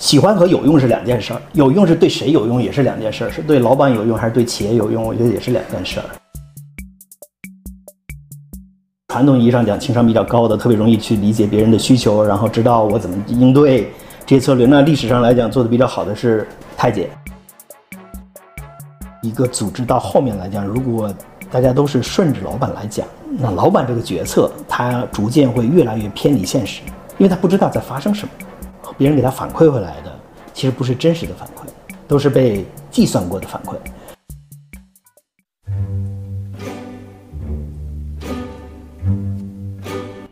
喜欢和有用是两件事儿，有用是对谁有用也是两件事儿，是对老板有用还是对企业有用，我觉得也是两件事儿。传统意义上讲，情商比较高的，特别容易去理解别人的需求，然后知道我怎么应对这些策略。那历史上来讲，做的比较好的是太监。一个组织到后面来讲，如果大家都是顺着老板来讲，那老板这个决策，他逐渐会越来越偏离现实，因为他不知道在发生什么，别人给他反馈回来的，其实不是真实的反馈，都是被计算过的反馈。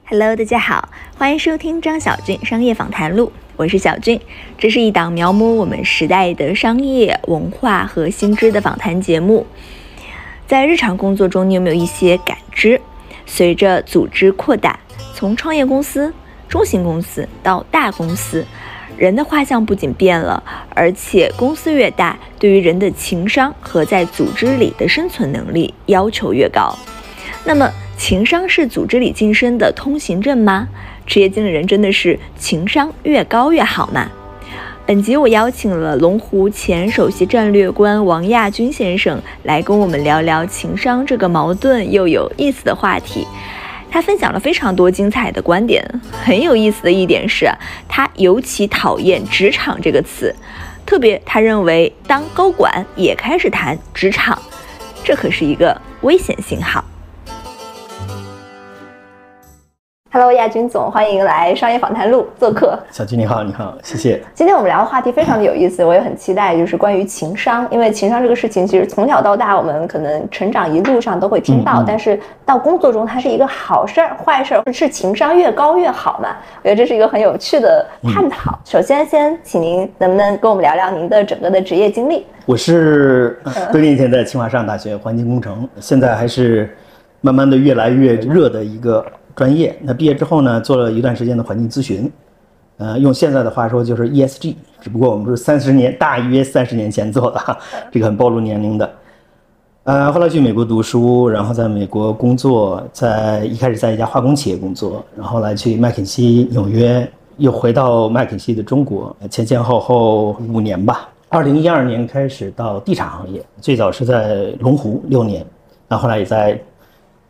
Hello，大家好，欢迎收听张小俊商业访谈录，我是小俊。这是一档描摹我们时代的商业文化和新知的访谈节目。在日常工作中，你有没有一些感知？随着组织扩大，从创业公司、中型公司到大公司，人的画像不仅变了，而且公司越大，对于人的情商和在组织里的生存能力要求越高。那么，情商是组织里晋升的通行证吗？职业经理人真的是情商越高越好吗？本集我邀请了龙湖前首席战略官王亚军先生来跟我们聊聊情商这个矛盾又有意思的话题。他分享了非常多精彩的观点。很有意思的一点是，他尤其讨厌“职场”这个词，特别他认为当高管也开始谈职场，这可是一个危险信号。Hello，亚军总，欢迎来商业访谈录做客。小军你好，你好，谢谢。今天我们聊的话题非常的有意思，我也很期待，就是关于情商。因为情商这个事情，其实从小到大，我们可能成长一路上都会听到，但是到工作中，它是一个好事儿、坏事儿，是情商越高越好嘛？我觉得这是一个很有趣的探讨。首先，先请您能不能跟我们聊聊您的整个的职业经历？我是多年前在清华上大学环境工程，现在还是慢慢的越来越热的一个。专业，那毕业之后呢，做了一段时间的环境咨询，呃，用现在的话说就是 ESG，只不过我们是三十年，大约三十年前做的，这个很暴露年龄的。呃，后来去美国读书，然后在美国工作，在一开始在一家化工企业工作，然后来去麦肯锡纽约，又回到麦肯锡的中国，前前后后五年吧。二零一二年开始到地产行业，最早是在龙湖六年，那后来也在。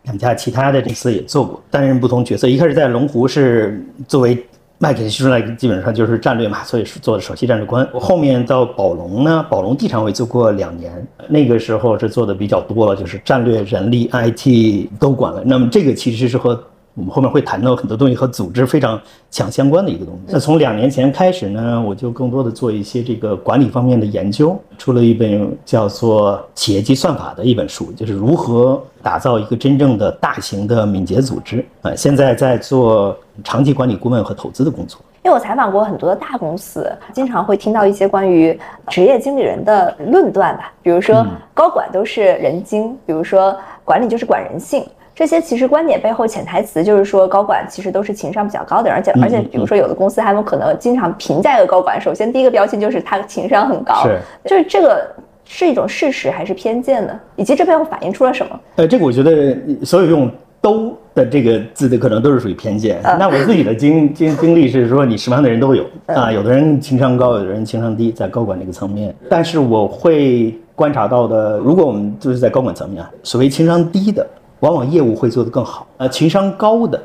两家其他的公司也做过，担任不同角色。一开始在龙湖是作为麦肯锡出来，基本上就是战略嘛，所以是做的首席战略官。我后面到宝龙呢，宝龙地产我也做过两年，那个时候是做的比较多了，就是战略、人力、IT 都管了。那么这个其实是和我们后面会谈到很多东西和组织非常强相关的一个东西。那从两年前开始呢，我就更多的做一些这个管理方面的研究，出了一本叫做《企业级算法》的一本书，就是如何打造一个真正的大型的敏捷组织。啊，现在在做长期管理顾问和投资的工作。因为我采访过很多的大公司，经常会听到一些关于职业经理人的论断吧，比如说高管都是人精，比如说管理就是管人性。这些其实观点背后潜台词就是说，高管其实都是情商比较高的，而且而且，比如说有的公司他们可能经常评价一个高管，首先第一个标签就是他情商很高，是，就是这个是一种事实还是偏见呢？以及这背后反映出了什么？呃，这个我觉得所有用“都”的这个字的可能都是属于偏见。那我自己的经经经历是说，你什么样的人都有啊，有的人情商高，有的人情商低，在高管这个层面。但是我会观察到的，如果我们就是在高管层面啊，所谓情商低的。往往业务会做得更好。呃，情商高的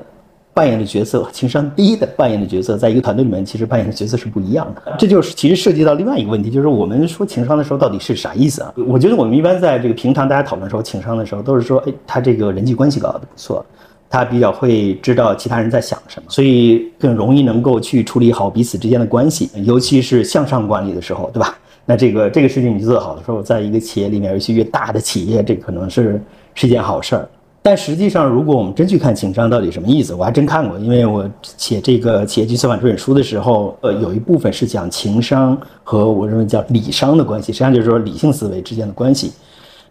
扮演的角色，情商低的扮演的角色，在一个团队里面，其实扮演的角色是不一样的。这就是其实涉及到另外一个问题，就是我们说情商的时候到底是啥意思啊？我觉得我们一般在这个平常大家讨论时候，情商的时候，都是说，哎，他这个人际关系搞得不错，他比较会知道其他人在想什么，所以更容易能够去处理好彼此之间的关系，尤其是向上管理的时候，对吧？那这个这个事情你做得好的时候，在一个企业里面，尤其越大的企业，这可能是是一件好事儿。但实际上，如果我们真去看情商到底什么意思，我还真看过。因为我写这个《企业级算法》这本书的时候，呃，有一部分是讲情商和我认为叫理商的关系，实际上就是说理性思维之间的关系。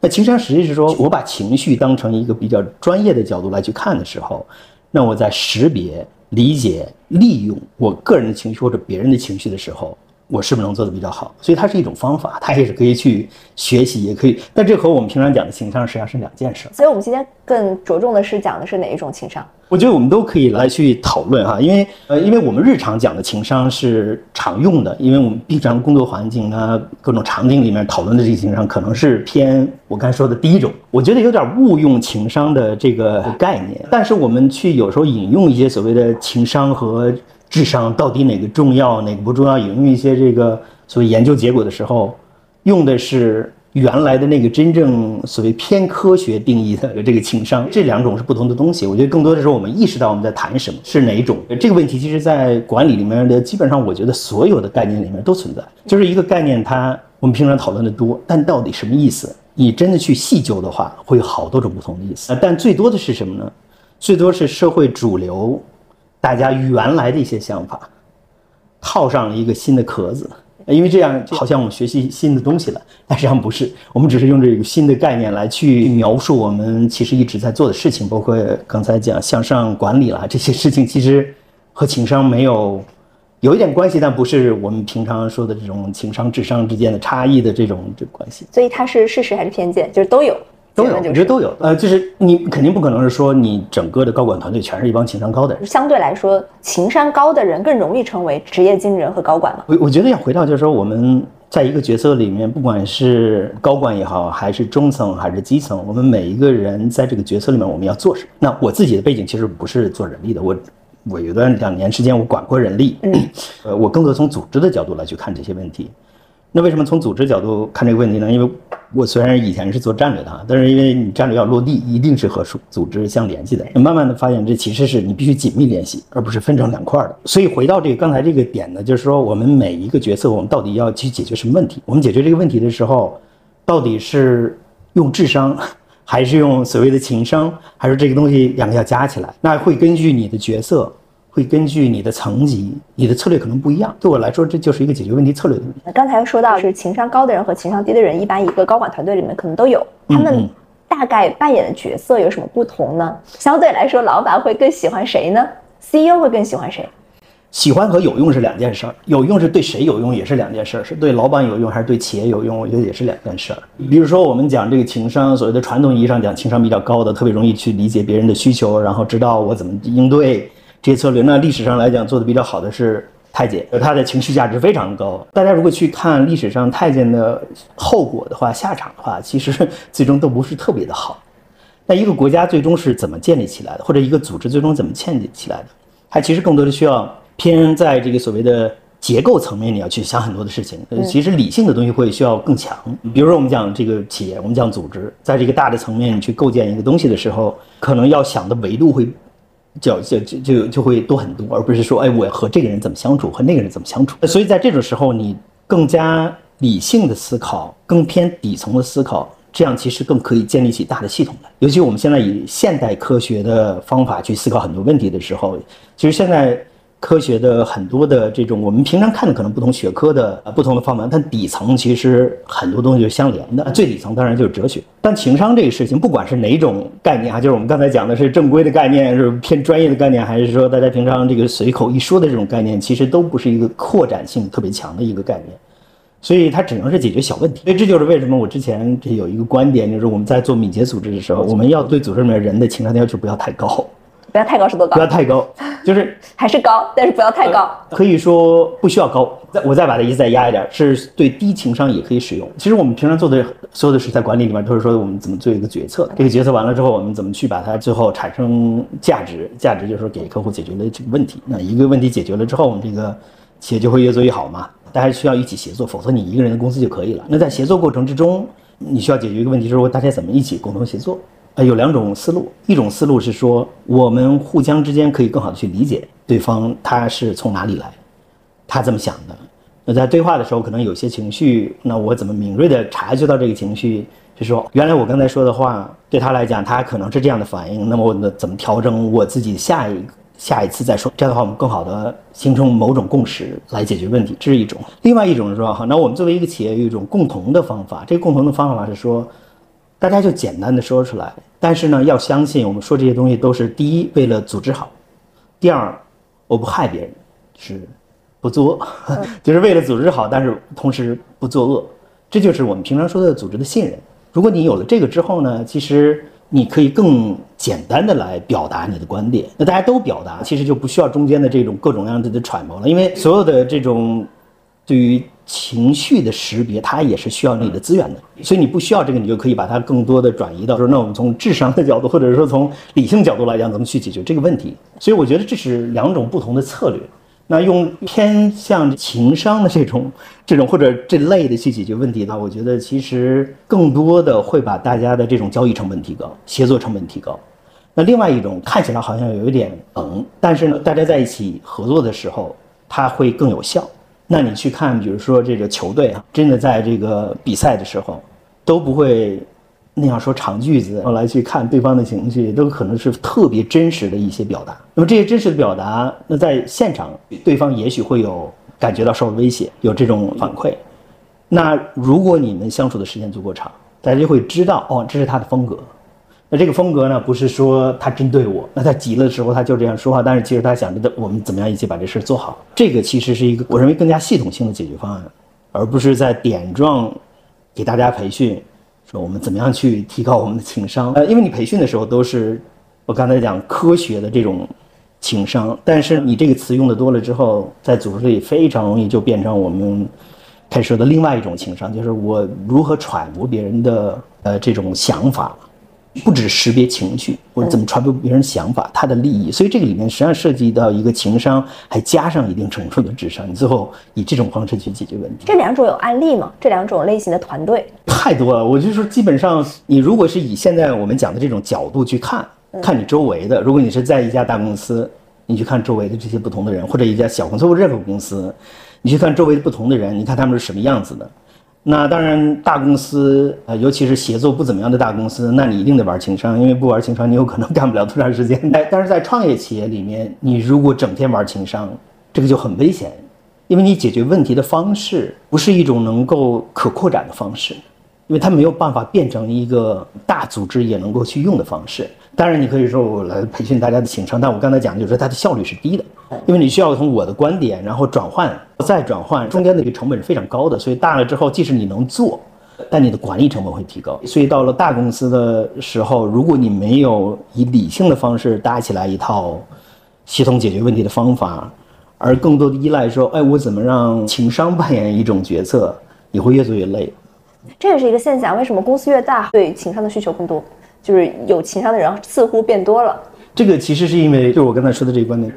那情商实际是说我把情绪当成一个比较专业的角度来去看的时候，那我在识别、理解、利用我个人的情绪或者别人的情绪的时候。我是不是能做得比较好？所以它是一种方法，它也是可以去学习，也可以。但这和我们平常讲的情商实际上是两件事。所以我们今天更着重的是讲的是哪一种情商？我觉得我们都可以来去讨论哈，因为呃，因为我们日常讲的情商是常用的，因为我们平常工作环境啊各种场景里面讨论的这个情商，可能是偏我刚才说的第一种。我觉得有点误用情商的这个概念，但是我们去有时候引用一些所谓的情商和智商到底哪个重要，哪个不重要，引用一些这个所谓研究结果的时候，用的是。原来的那个真正所谓偏科学定义的这个情商，这两种是不同的东西。我觉得更多的时候，我们意识到我们在谈什么是哪一种这个问题，其实在管理里面的基本上，我觉得所有的概念里面都存在。就是一个概念，它我们平常讨论的多，但到底什么意思？你真的去细究的话，会有好多种不同的意思。但最多的是什么呢？最多是社会主流，大家原来的一些想法，套上了一个新的壳子。因为这样好像我们学习新的东西了，但实际上不是，我们只是用这个新的概念来去描述我们其实一直在做的事情，包括刚才讲向上管理啦这些事情，其实和情商没有有一点关系，但不是我们平常说的这种情商智商之间的差异的这种这关系。所以它是事实还是偏见，就是都有。都有，我觉得都有。呃，就是你肯定不可能是说你整个的高管团队全是一帮情商高的人。相对来说，情商高的人更容易成为职业经理人和高管嘛？我我觉得要回到就是说，我们在一个角色里面，不管是高管也好，还是中层还是基层，我们每一个人在这个角色里面，我们要做什么？那我自己的背景其实不是做人力的，我我有段两年时间我管过人力，呃，我更多从组织的角度来去看这些问题。那为什么从组织角度看这个问题呢？因为我虽然以前是做战略的，但是因为你战略要落地，一定是和组织相联系的。慢慢的发现，这其实是你必须紧密联系，而不是分成两块的。所以回到这个刚才这个点呢，就是说我们每一个角色，我们到底要去解决什么问题？我们解决这个问题的时候，到底是用智商，还是用所谓的情商，还是这个东西两个要加起来？那会根据你的角色。会根据你的层级，你的策略可能不一样。对我来说，这就是一个解决问题策略的问题。刚才说到是情商高的人和情商低的人，一般一个高管团队里面可能都有。他们大概扮演的角色有什么不同呢？相对来说，老板会更喜欢谁呢？CEO 会更喜欢谁？喜欢和有用是两件事儿，有用是对谁有用也是两件事儿，是对老板有用还是对企业有用，我觉得也是两件事儿。比如说，我们讲这个情商，所谓的传统意义上讲情商比较高的，特别容易去理解别人的需求，然后知道我怎么应对。这些策略，那历史上来讲做的比较好的是太监，他的情绪价值非常高。大家如果去看历史上太监的后果的话，下场的话，其实最终都不是特别的好。那一个国家最终是怎么建立起来的，或者一个组织最终怎么建立起来的，它其实更多的需要偏在这个所谓的结构层面，你要去想很多的事情。其实理性的东西会需要更强。比如说我们讲这个企业，我们讲组织，在这个大的层面你去构建一个东西的时候，可能要想的维度会。就就就就就会多很多，而不是说，哎，我和这个人怎么相处，和那个人怎么相处。所以在这种时候，你更加理性的思考，更偏底层的思考，这样其实更可以建立起大的系统来。尤其我们现在以现代科学的方法去思考很多问题的时候，其实现在。科学的很多的这种，我们平常看的可能不同学科的不同的方法，但底层其实很多东西是相连的。最底层当然就是哲学。但情商这个事情，不管是哪种概念啊，就是我们刚才讲的是正规的概念，是偏专业的概念，还是说大家平常这个随口一说的这种概念，其实都不是一个扩展性特别强的一个概念，所以它只能是解决小问题。所以这就是为什么我之前这有一个观点，就是我们在做敏捷组织的时候，我们要对组织里面人的情商的要求不要太高。不要太高是多高？不要太高，就是 还是高，但是不要太高。可以说不需要高。再我再把它意思再压一点，是对低情商也可以使用。其实我们平常做的所有的是在管理里面都是说我们怎么做一个决策，这个决策完了之后，我们怎么去把它最后产生价值？价值就是说给客户解决了这个问题。那一个问题解决了之后，我们这个企业就会越做越好嘛。大家需要一起协作，否则你一个人的公司就可以了。那在协作过程之中，你需要解决一个问题，就是说大家怎么一起共同协作。呃，有两种思路，一种思路是说，我们互相之间可以更好的去理解对方他是从哪里来，他怎么想的。那在对话的时候，可能有些情绪，那我怎么敏锐的察觉到这个情绪？就说原来我刚才说的话对他来讲，他可能是这样的反应。那么我怎么调整我自己下一下一次再说？这样的话，我们更好的形成某种共识来解决问题，这是一种。另外一种是说，好，那我们作为一个企业有一种共同的方法，这个共同的方法是说。大家就简单的说出来，但是呢，要相信我们说这些东西都是第一为了组织好，第二我不害别人，是不作恶，就是为了组织好，但是同时不作恶，这就是我们平常说的组织的信任。如果你有了这个之后呢，其实你可以更简单的来表达你的观点，那大家都表达，其实就不需要中间的这种各种各样的揣摩了，因为所有的这种对于情绪的识别，它也是需要你的资源的，所以你不需要这个，你就可以把它更多的转移到说，那我们从智商的角度，或者说从理性角度来讲，怎么去解决这个问题？所以我觉得这是两种不同的策略。那用偏向情商的这种、这种或者这类的去解决问题的话，我觉得其实更多的会把大家的这种交易成本提高，协作成本提高。那另外一种看起来好像有一点冷，但是呢，大家在一起合作的时候，它会更有效。那你去看，比如说这个球队啊，真的在这个比赛的时候都不会。那样说长句子，后来去看对方的情绪，都可能是特别真实的一些表达。那么这些真实的表达，那在现场，对方也许会有感觉到受到威胁，有这种反馈。那如果你们相处的时间足够长，大家就会知道，哦，这是他的风格。那这个风格呢，不是说他针对我，那他急了的时候他就这样说话，但是其实他想着的，我们怎么样一起把这事做好。这个其实是一个我认为更加系统性的解决方案，而不是在点状给大家培训。说我们怎么样去提高我们的情商？呃，因为你培训的时候都是我刚才讲科学的这种情商，但是你这个词用的多了之后，在组织里非常容易就变成我们开始说的另外一种情商，就是我如何揣摩别人的呃这种想法。不止识别情绪，或者怎么传播别人想法，他的利益，所以这个里面实际上涉及到一个情商，还加上一定程度的智商。你最后以这种方式去解决问题。这两种有案例吗？这两种类型的团队太多了。我就说，基本上你如果是以现在我们讲的这种角度去看，看你周围的，如果你是在一家大公司，你去看周围的这些不同的人，或者一家小公司或任何公司，你去看周围的不同的人，你看他们是什么样子的。那当然，大公司啊，尤其是协作不怎么样的大公司，那你一定得玩情商，因为不玩情商，你有可能干不了多长时间。但是在创业企业里面，你如果整天玩情商，这个就很危险，因为你解决问题的方式不是一种能够可扩展的方式，因为它没有办法变成一个大组织也能够去用的方式。当然，你可以说我来培训大家的情商，但我刚才讲的就是它的效率是低的，因为你需要从我的观点，然后转换，再转换，中间的一个成本是非常高的。所以大了之后，即使你能做，但你的管理成本会提高。所以到了大公司的时候，如果你没有以理性的方式搭起来一套系统解决问题的方法，而更多的依赖说，哎，我怎么让情商扮演一种角色，你会越做越累。这也是一个现象，为什么公司越大，对情商的需求更多？就是有情商的人似乎变多了。这个其实是因为，就是我刚才说的这个观点，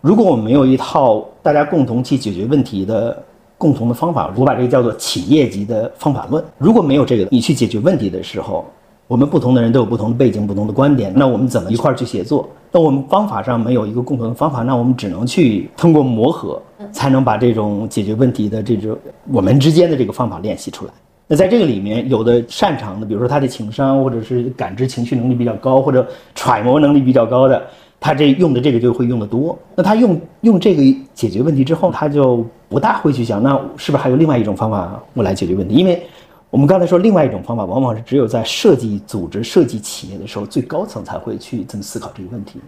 如果我们没有一套大家共同去解决问题的共同的方法，我把这个叫做企业级的方法论。如果没有这个，你去解决问题的时候，我们不同的人都有不同的背景、不同的观点，那我们怎么一块儿去协作？那我们方法上没有一个共同的方法，那我们只能去通过磨合，才能把这种解决问题的这种我们之间的这个方法练习出来。那在这个里面，有的擅长的，比如说他的情商，或者是感知情绪能力比较高，或者揣摩能力比较高的，他这用的这个就会用的多。那他用用这个解决问题之后，他就不大会去想，那是不是还有另外一种方法我来解决问题？因为我们刚才说，另外一种方法往往是只有在设计组织、设计企业的时候，最高层才会去这么思考这个问题。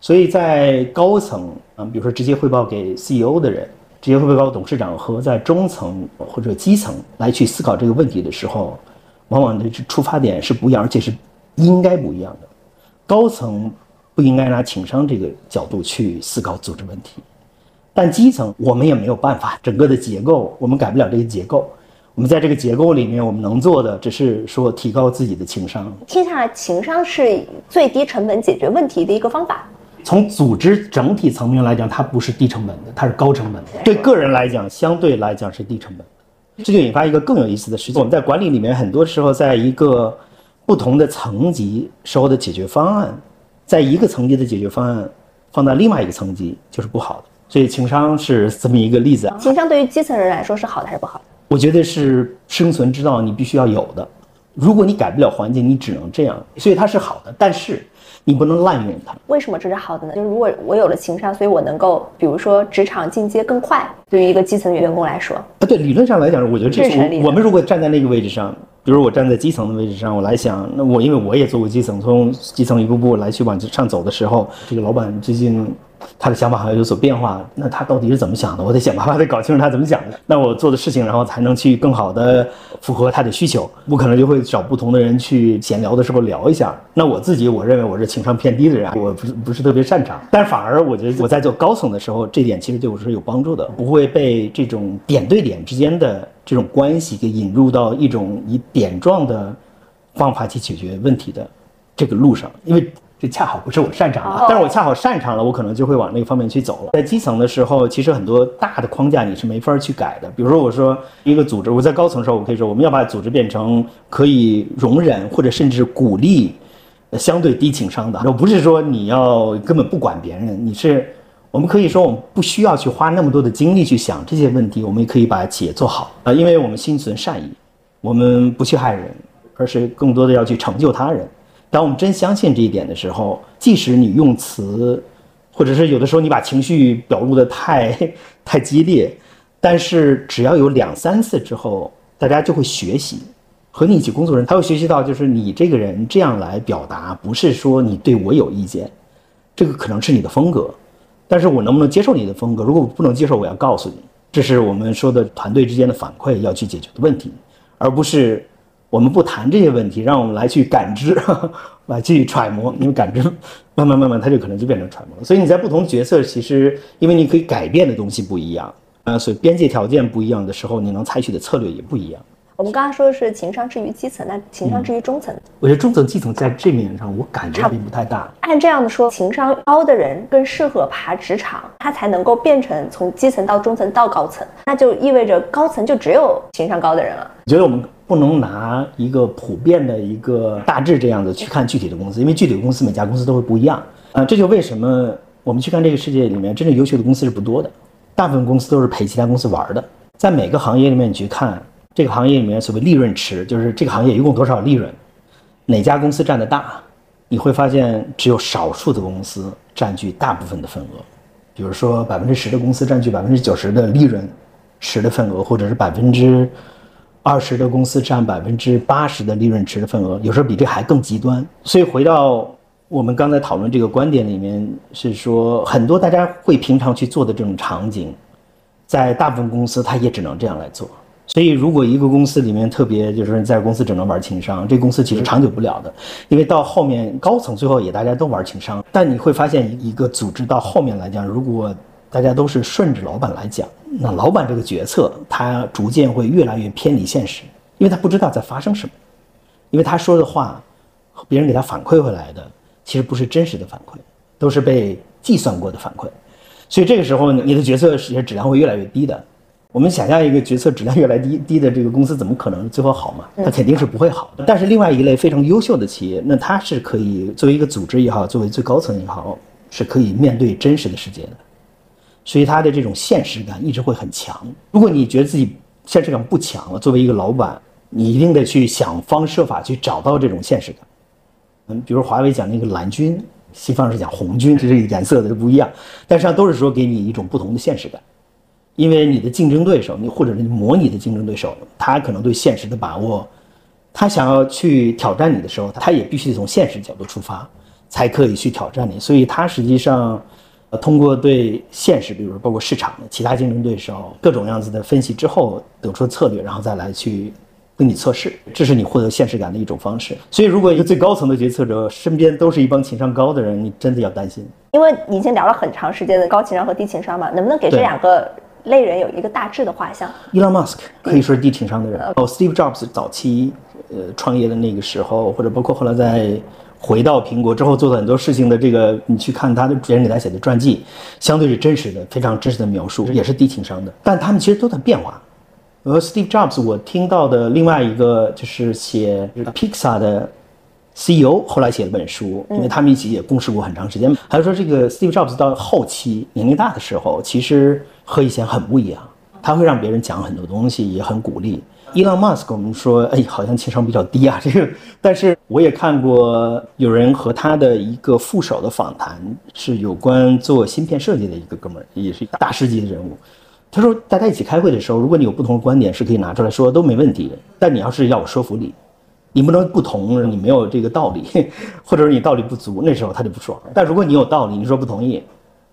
所以在高层嗯，比如说直接汇报给 CEO 的人。直接汇报董事长和在中层或者基层来去思考这个问题的时候，往往的出发点是不一样，而且是应该不一样的。高层不应该拿情商这个角度去思考组织问题，但基层我们也没有办法，整个的结构我们改不了这个结构。我们在这个结构里面，我们能做的只是说提高自己的情商。听下来，情商是最低成本解决问题的一个方法。从组织整体层面来讲，它不是低成本的，它是高成本的。对个人来讲，相对来讲是低成本。这就引发一个更有意思的事情：我们在管理里面，很多时候在一个不同的层级时候的解决方案，在一个层级的解决方案放到另外一个层级就是不好的。所以情商是这么一个例子。情商对于基层人来说是好的还是不好的？我觉得是生存之道，你必须要有的。如果你改不了环境，你只能这样。所以它是好的，但是。你不能滥用它。为什么这是好的呢？就是如果我有了情商，所以我能够，比如说职场进阶更快。对于一个基层员工来说，啊，对，理论上来讲，我觉得这是我们如果站在那个位置上，比如我站在基层的位置上，我来想，那我因为我也做过基层，从基层一步步来去往上走的时候，这个老板最近他的想法好像有所变化，那他到底是怎么想的？我得想办法得搞清楚他怎么想的，那我做的事情，然后才能去更好的符合他的需求。我可能就会找不同的人去闲聊的时候聊一下。那我自己，我认为我是情商偏低的人，我不是不是特别擅长，但反而我觉得我在做高层的时候，这点其实对我是有帮助的，不会被这种点对点之间的这种关系给引入到一种以点状的方法去解决问题的这个路上，因为。这恰好不是我擅长的，但是我恰好擅长了，我可能就会往那个方面去走了。在基层的时候，其实很多大的框架你是没法去改的。比如说，我说一个组织，我在高层的时候，我可以说我们要把组织变成可以容忍或者甚至鼓励相对低情商的。我不是说你要根本不管别人，你是我们可以说我们不需要去花那么多的精力去想这些问题，我们也可以把企业做好啊，因为我们心存善意，我们不去害人，而是更多的要去成就他人。当我们真相信这一点的时候，即使你用词，或者是有的时候你把情绪表露的太太激烈，但是只要有两三次之后，大家就会学习，和你一起工作人他会学习到，就是你这个人这样来表达，不是说你对我有意见，这个可能是你的风格，但是我能不能接受你的风格？如果不能接受，我要告诉你，这是我们说的团队之间的反馈要去解决的问题，而不是。我们不谈这些问题，让我们来去感知，来去揣摩。因为感知慢慢慢慢，它就可能就变成揣摩了。所以你在不同角色，其实因为你可以改变的东西不一样，呃，所以边界条件不一样的时候，你能采取的策略也不一样。我们刚刚说的是情商至于基层，那情商至于中层，我觉得中层基层在这面上，我感觉并不太大。按这样的说，情商高的人更适合爬职场，他才能够变成从基层到中层到高层，那就意味着高层就只有情商高的人了。你觉得我们不能拿一个普遍的一个大致这样子去看具体的公司，因为具体的公司每家公司都会不一样啊。这就为什么我们去看这个世界里面真正优秀的公司是不多的，大部分公司都是陪其他公司玩的。在每个行业里面你去看。这个行业里面所谓利润池，就是这个行业一共多少利润，哪家公司占的大？你会发现只有少数的公司占据大部分的份额，比如说百分之十的公司占据百分之九十的利润池的份额，或者是百分之二十的公司占百分之八十的利润池的份额，有时候比这还更极端。所以回到我们刚才讨论这个观点里面，是说很多大家会平常去做的这种场景，在大部分公司它也只能这样来做。所以，如果一个公司里面特别就是在公司只能玩情商，这公司其实长久不了的，因为到后面高层最后也大家都玩情商。但你会发现，一个组织到后面来讲，如果大家都是顺着老板来讲，那老板这个决策他逐渐会越来越偏离现实，因为他不知道在发生什么，因为他说的话别人给他反馈回来的其实不是真实的反馈，都是被计算过的反馈，所以这个时候你的决策实质量会越来越低的。我们想象一个决策质量越来低低的这个公司，怎么可能最后好嘛？它肯定是不会好的。但是另外一类非常优秀的企业，那它是可以作为一个组织也好，作为最高层也好，是可以面对真实的世界的。所以它的这种现实感一直会很强。如果你觉得自己现实感不强了，作为一个老板，你一定得去想方设法去找到这种现实感。嗯，比如华为讲那个蓝军，西方是讲红军，这个颜色的不一样，但实际上都是说给你一种不同的现实感。因为你的竞争对手，你或者是模拟的竞争对手，他可能对现实的把握，他想要去挑战你的时候，他也必须从现实角度出发，才可以去挑战你。所以，他实际上，呃，通过对现实，比如说包括市场的其他竞争对手各种样子的分析之后，得出策略，然后再来去跟你测试，这是你获得现实感的一种方式。所以，如果一个最高层的决策者身边都是一帮情商高的人，你真的要担心。因为你已经聊了很长时间的高情商和低情商嘛，能不能给这两个？类人有一个大致的画像。Elon Musk 可以说是低情商的人。哦，Steve Jobs 早期呃创业的那个时候，或者包括后来在回到苹果之后做的很多事情的这个，你去看他的别人给他写的传记，相对是真实的，非常真实的描述，也是低情商的。但他们其实都在变化。而 Steve Jobs 我听到的另外一个就是写 Pixar 的 CEO 后来写了本书，因为他们一起也共事过很长时间。还有说这个 Steve Jobs 到后期年龄大的时候，其实。和以前很不一样，他会让别人讲很多东西，也很鼓励。伊朗马斯克，我们说，哎，好像情商比较低啊，这个。但是我也看过有人和他的一个副手的访谈，是有关做芯片设计的一个哥们儿，也是大师级的人物。他说，大家一起开会的时候，如果你有不同的观点，是可以拿出来说，都没问题。但你要是要有说服力，你不能不同，你没有这个道理，或者是你道理不足，那时候他就不爽。但如果你有道理，你说不同意。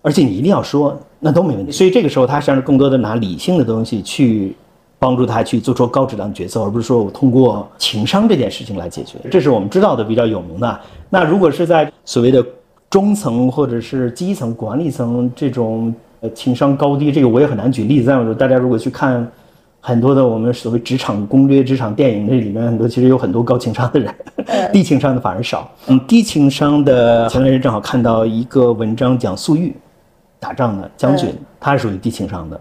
而且你一定要说，那都没问题。所以这个时候，他实际上更多的拿理性的东西去帮助他去做出高质量决策，而不是说我通过情商这件事情来解决。这是我们知道的比较有名的。那如果是在所谓的中层或者是基层管理层这种呃情商高低，这个我也很难举例子。但是大家如果去看。很多的我们所谓职场攻略、职场电影，这里面很多其实有很多高情商的人，低情商的反而少。嗯，低情商的前段时间正好看到一个文章讲粟裕，打仗的将军，他是属于低情商的。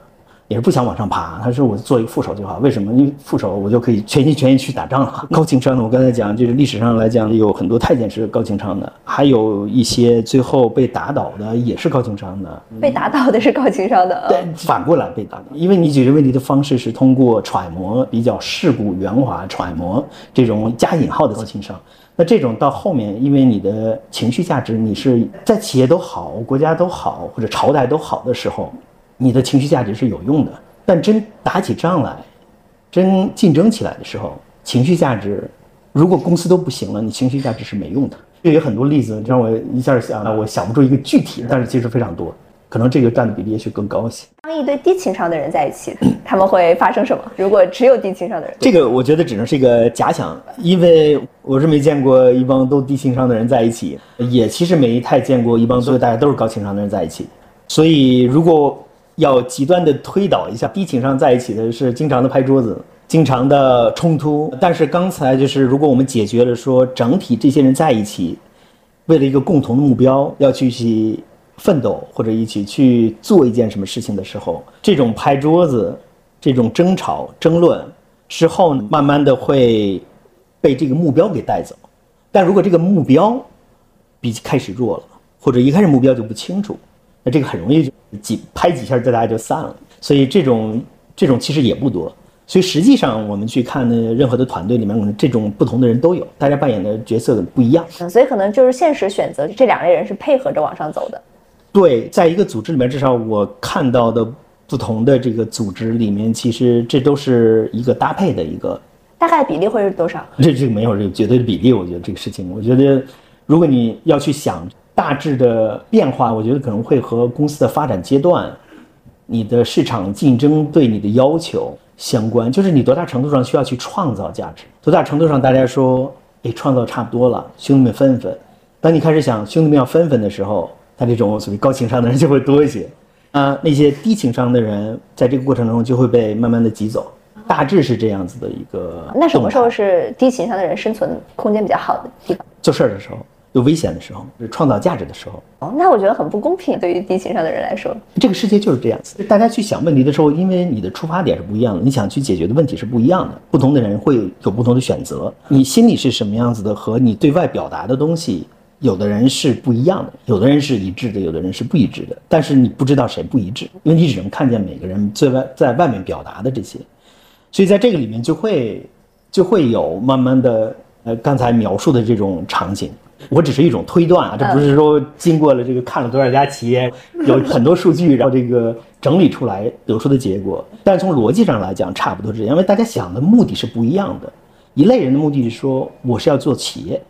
也是不想往上爬，他说我做一个副手就好。为什么？因为副手我就可以全心全意去打仗了。高情商的，我刚才讲，就是历史上来讲有很多太监是高情商的，还有一些最后被打倒的也是高情商的。被打倒的是高情商的。对，反过来被打倒，因为你解决问题的方式是通过揣摩比较世故圆滑，揣摩这种加引号的高情商。那这种到后面，因为你的情绪价值，你是在企业都好、国家都好或者朝代都好的时候。你的情绪价值是有用的，但真打起仗来，真竞争起来的时候，情绪价值，如果公司都不行了，你情绪价值是没用的。这有很多例子，让我一下想，我想不出一个具体，但是其实非常多，可能这个占的比例也许更高一些。当一堆低情商的人在一起，他们会发生什么？如果只有低情商的人，这个我觉得只能是一个假想，因为我是没见过一帮都低情商的人在一起，也其实没太见过一帮所有大家都是高情商的人在一起，所以如果。要极端的推导一下，低情商在一起的是经常的拍桌子，经常的冲突。但是刚才就是，如果我们解决了说整体这些人在一起，为了一个共同的目标要去去奋斗或者一起去做一件什么事情的时候，这种拍桌子、这种争吵、争论之后，慢慢的会被这个目标给带走。但如果这个目标比开始弱了，或者一开始目标就不清楚。那这个很容易就几拍几下，就大家就散了。所以这种这种其实也不多。所以实际上我们去看的任何的团队里面，可能这种不同的人都有，大家扮演的角色不一样。所以可能就是现实选择，这两类人是配合着往上走的。对，在一个组织里面，至少我看到的不同的这个组织里面，其实这都是一个搭配的一个。大概比例会是多少？这这个没有这个绝对的比例，我觉得这个事情，我觉得如果你要去想。大致的变化，我觉得可能会和公司的发展阶段、你的市场竞争对你的要求相关。就是你多大程度上需要去创造价值，多大程度上大家说，哎，创造差不多了，兄弟们分分。当你开始想兄弟们要分分的时候，他这种所谓高情商的人就会多一些。啊，那些低情商的人在这个过程中就会被慢慢的挤走。大致是这样子的一个。那什么时候是低情商的人生存空间比较好的地方？做事儿的时候。有危险的时候，是创造价值的时候。哦，那我觉得很不公平，对于低情商的人来说。这个世界就是这样子，大家去想问题的时候，因为你的出发点是不一样的，你想去解决的问题是不一样的。不同的人会有不同的选择。你心里是什么样子的，和你对外表达的东西，有的人是不一样的，有的人是一致的，有的人是不一致的。但是你不知道谁不一致，因为你只能看见每个人在外在外面表达的这些，所以在这个里面就会就会有慢慢的呃刚才描述的这种场景。我只是一种推断啊，这不是说经过了这个看了多少家企业，有很多数据，然后这个整理出来得出的结果。但是从逻辑上来讲，差不多是这样，因为大家想的目的是不一样的。一类人的目的是说，我是要做企业，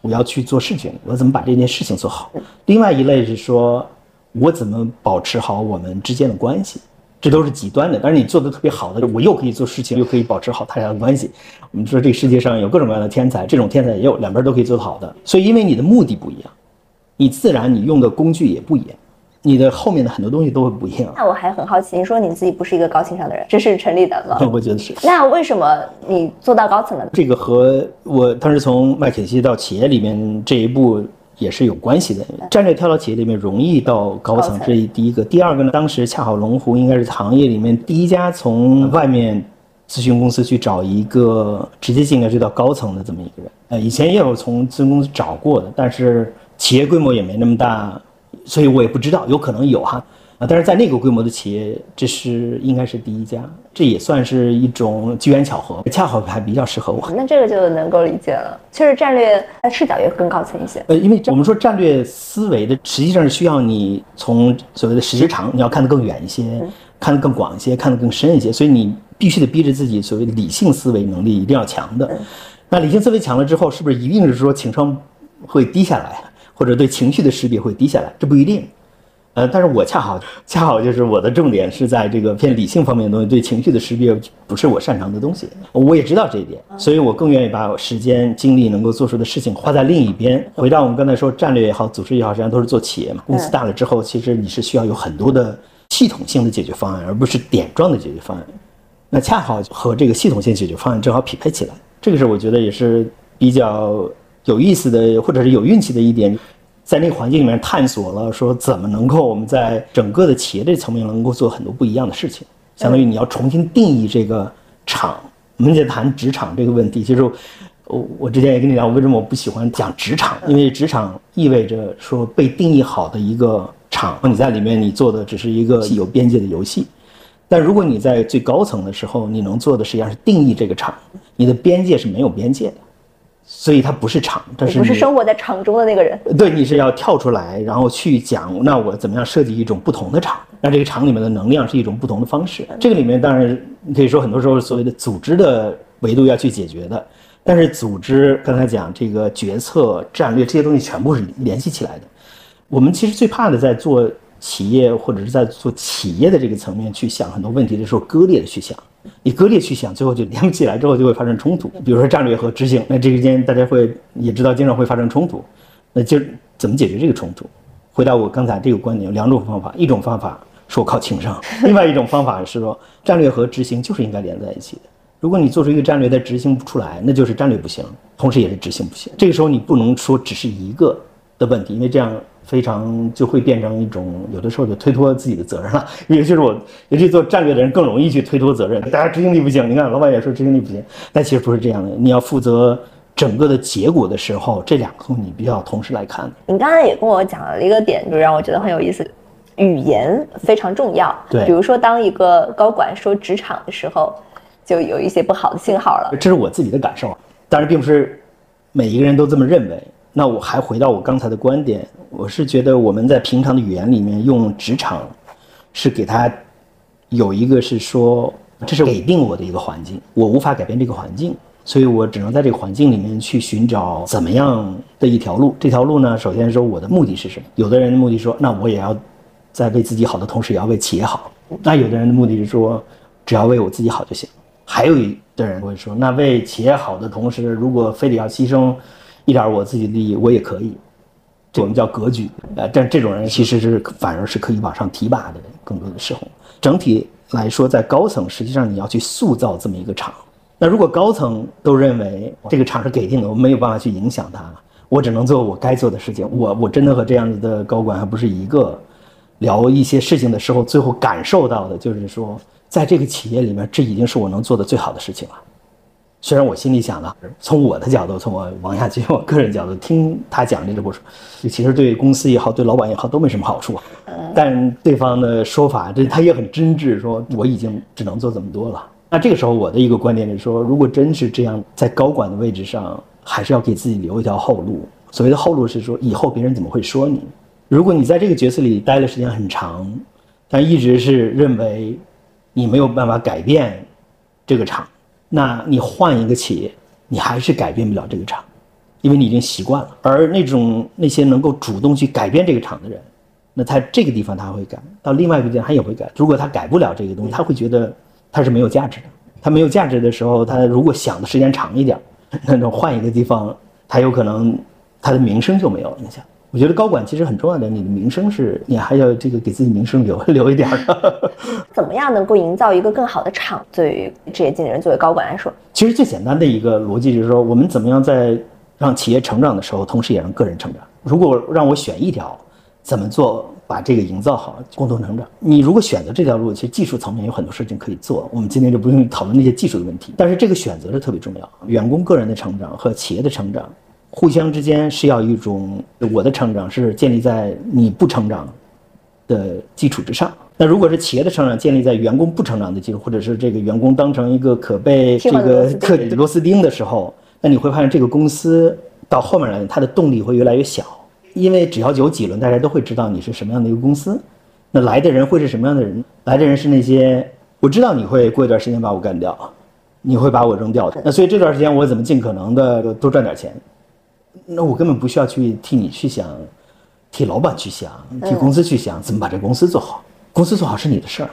我要去做事情，我怎么把这件事情做好。另外一类是说，我怎么保持好我们之间的关系。这都是极端的，但是你做的特别好的，我又可以做事情，又可以保持好他俩的关系。我们说这个世界上有各种各样的天才，这种天才也有两边都可以做得好的。所以因为你的目的不一样，你自然你用的工具也不一样，你的后面的很多东西都会不一样。那我还很好奇，你说你自己不是一个高情商的人，这是成立的吗？我觉得是。那为什么你做到高层了？这个和我当时从麦肯锡到企业里面这一步。也是有关系的。战略跳到企业里面容易到高层，这是第一个。第二个呢，当时恰好龙湖应该是行业里面第一家从外面咨询公司去找一个直接进来就到高层的这么一个人。呃，以前也有从咨询公司找过的，但是企业规模也没那么大，所以我也不知道，有可能有哈。但是在那个规模的企业，这是应该是第一家，这也算是一种机缘巧合，恰好还比较适合我。那这个就能够理解了，确实战略视角也更高层一些。呃，因为我们说战略思维的，实际上是需要你从所谓的时间长，你要看得更远一些，看得更广一些，看得更深一些，所以你必须得逼着自己，所谓的理性思维能力一定要强的。那理性思维强了之后，是不是一定是说情商会低下来，或者对情绪的识别会低下来？这不一定。呃，但是我恰好恰好就是我的重点是在这个偏理性方面的东西，对情绪的识别不是我擅长的东西。我也知道这一点，所以我更愿意把时间精力能够做出的事情花在另一边。回到我们刚才说战略也好，组织也好，实际上都是做企业嘛。公司大了之后，其实你是需要有很多的系统性的解决方案，而不是点状的解决方案。那恰好和这个系统性解决方案正好匹配起来，这个是我觉得也是比较有意思的，或者是有运气的一点。在那个环境里面探索了，说怎么能够我们在整个的企业这层面能够做很多不一样的事情，相当于你要重新定义这个场。我们在谈职场这个问题，其实我我之前也跟你讲，为什么我不喜欢讲职场？因为职场意味着说被定义好的一个场，你在里面你做的只是一个有边界的游戏。但如果你在最高层的时候，你能做的实际上是定义这个场，你的边界是没有边界的。所以它不是场，但是不是生活在场中的那个人。对，你是要跳出来，然后去讲，那我怎么样设计一种不同的场，让这个场里面的能量是一种不同的方式。这个里面当然你可以说很多时候所谓的组织的维度要去解决的，但是组织刚才讲这个决策、战略这些东西全部是联系起来的。我们其实最怕的在做企业或者是在做企业的这个层面去想很多问题的时候，割裂的去想。你割裂去想，最后就连不起来，之后就会发生冲突。比如说战略和执行，那这之间大家会也知道，经常会发生冲突。那就怎么解决这个冲突？回到我刚才这个观点，有两种方法，一种方法是我靠情商，另外一种方法是说战略和执行就是应该连在一起的。如果你做出一个战略，但执行不出来，那就是战略不行，同时也是执行不行。这个时候你不能说只是一个的问题，因为这样。非常就会变成一种，有的时候就推脱自己的责任了。尤其是我，尤其做战略的人更容易去推脱责任。大家执行力不行，你看老板也说执行力不行，但其实不是这样的。你要负责整个的结果的时候，这两个你必须要同时来看。你刚才也跟我讲了一个点，就让我觉得很有意思，语言非常重要。对，比如说当一个高管说职场的时候，就有一些不好的信号了。这是我自己的感受，当然并不是每一个人都这么认为。那我还回到我刚才的观点，我是觉得我们在平常的语言里面用职场，是给他有一个是说，这是给定我的一个环境，我无法改变这个环境，所以我只能在这个环境里面去寻找怎么样的一条路。这条路呢，首先说我的目的是什么？有的人的目的说，那我也要在为自己好的同时，也要为企业好。那有的人的目的是说，只要为我自己好就行。还有一的人会说，那为企业好的同时，如果非得要牺牲。一点我自己的利益我也可以，我们叫格局。呃，但这种人其实是反而是可以往上提拔的。更多的时候，整体来说，在高层实际上你要去塑造这么一个场。那如果高层都认为这个场是给定的，我没有办法去影响他，我只能做我该做的事情。我我真的和这样子的高管还不是一个。聊一些事情的时候，最后感受到的就是说，在这个企业里面，这已经是我能做的最好的事情了。虽然我心里想了，从我的角度，从我王亚军我个人角度听他讲这个故事，其实对公司也好，对老板也好都没什么好处。但对方的说法，这他也很真挚，说我已经只能做这么多了。那这个时候我的一个观点是说，如果真是这样，在高管的位置上，还是要给自己留一条后路。所谓的后路是说，以后别人怎么会说你？如果你在这个角色里待的时间很长，但一直是认为你没有办法改变这个场。那你换一个企业，你还是改变不了这个厂，因为你已经习惯了。而那种那些能够主动去改变这个厂的人，那他这个地方他会改，到另外一个地方他也会改。如果他改不了这个东西，他会觉得他是没有价值的。他没有价值的时候，他如果想的时间长一点，那种换一个地方，他有可能他的名声就没有影响。我觉得高管其实很重要的，你的名声是你还要这个给自己名声留留一点儿。怎么样能够营造一个更好的场？对于职业经理人作为高管来说，其实最简单的一个逻辑就是说，我们怎么样在让企业成长的时候，同时也让个人成长。如果让我选一条，怎么做把这个营造好，共同成长？你如果选择这条路，其实技术层面有很多事情可以做。我们今天就不用讨论那些技术的问题，但是这个选择是特别重要。员工个人的成长和企业的成长。互相之间是要一种，我的成长是建立在你不成长的基础之上。那如果是企业的成长建立在员工不成长的基础，或者是这个员工当成一个可被 这个克螺丝钉的时候，那你会发现这个公司到后面来，它的动力会越来越小。因为只要有几轮，大家都会知道你是什么样的一个公司。那来的人会是什么样的人？来的人是那些我知道你会过一段时间把我干掉，你会把我扔掉的。那所以这段时间我怎么尽可能的多赚点钱？那我根本不需要去替你去想，替老板去想，替公司去想，怎么把这公司做好。公司做好是你的事儿，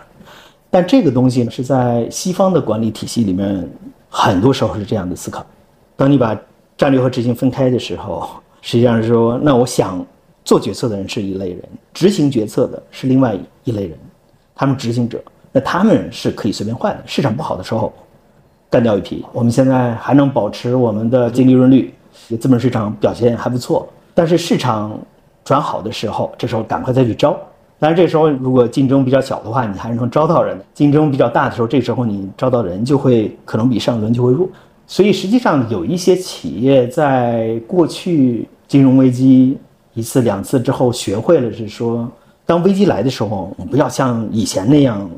但这个东西呢，是在西方的管理体系里面，很多时候是这样的思考。当你把战略和执行分开的时候，实际上是说，那我想做决策的人是一类人，执行决策的是另外一类人。他们执行者，那他们是可以随便换的。市场不好的时候，干掉一批。我们现在还能保持我们的净利润率，资本市场表现还不错。但是市场转好的时候，这时候赶快再去招。当然，这时候如果竞争比较小的话，你还是能招到人；竞争比较大的时候，这时候你招到人就会可能比上一轮就会弱。所以实际上有一些企业在过去金融危机一次两次之后，学会了是说，当危机来的时候，不要像以前那样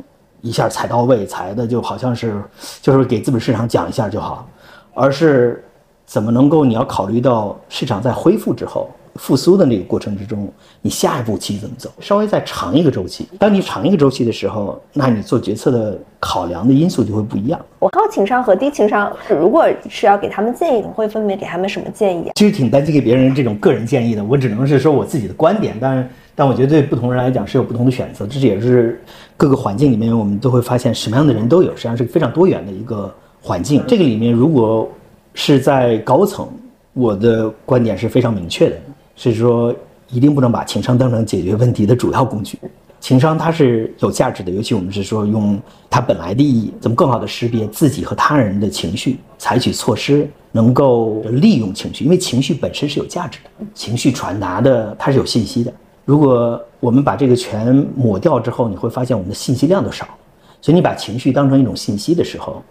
一下踩到位，踩的就好像是就是给资本市场讲一下就好，而是怎么能够你要考虑到市场在恢复之后。复苏的那个过程之中，你下一步棋怎么走？稍微再长一个周期。当你长一个周期的时候，那你做决策的考量的因素就会不一样。我高情商和低情商，如果是要给他们建议，你会分别给他们什么建议？其实挺担心给别人这种个人建议的，我只能是说我自己的观点。但但我觉得对不同人来讲是有不同的选择，这也是各个环境里面我们都会发现什么样的人都有，实际上是非常多元的一个环境。这个里面如果是在高层，我的观点是非常明确的。所以说，一定不能把情商当成解决问题的主要工具。情商它是有价值的，尤其我们是说用它本来的意义，怎么更好的识别自己和他人的情绪，采取措施，能够利用情绪，因为情绪本身是有价值的，情绪传达的它是有信息的。如果我们把这个全抹掉之后，你会发现我们的信息量都少。所以你把情绪当成一种信息的时候，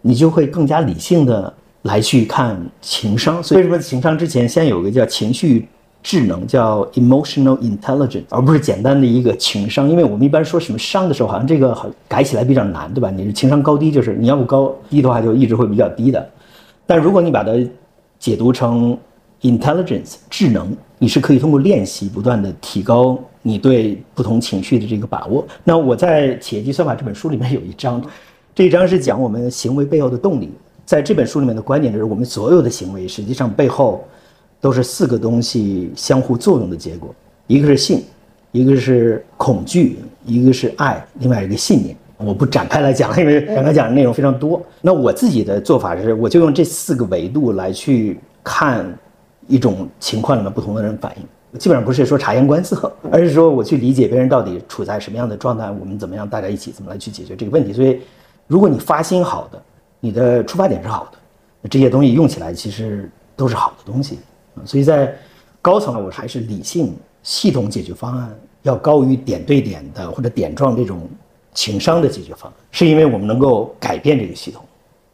你就会更加理性的来去看情商。所以为什么情商之前先有个叫情绪？智能叫 emotional intelligence，而不是简单的一个情商。因为我们一般说什么商的时候，好像这个好改起来比较难，对吧？你是情商高低，就是你要不高低的话，就一直会比较低的。但如果你把它解读成 intelligence 智能，你是可以通过练习不断的提高你对不同情绪的这个把握。那我在《企业计算法》这本书里面有一章，这一章是讲我们行为背后的动力。在这本书里面的观点就是，我们所有的行为实际上背后。都是四个东西相互作用的结果，一个是性，一个是恐惧，一个是爱，另外一个信念。我不展开来讲，因为展开讲的内容非常多。那我自己的做法是，我就用这四个维度来去看一种情况里面不同的人反应。基本上不是说察言观色，而是说我去理解别人到底处在什么样的状态，我们怎么样大家一起怎么来去解决这个问题。所以，如果你发心好的，你的出发点是好的，这些东西用起来其实都是好的东西。所以在高层，我还是理性系统解决方案要高于点对点的或者点状这种情商的解决方案，是因为我们能够改变这个系统，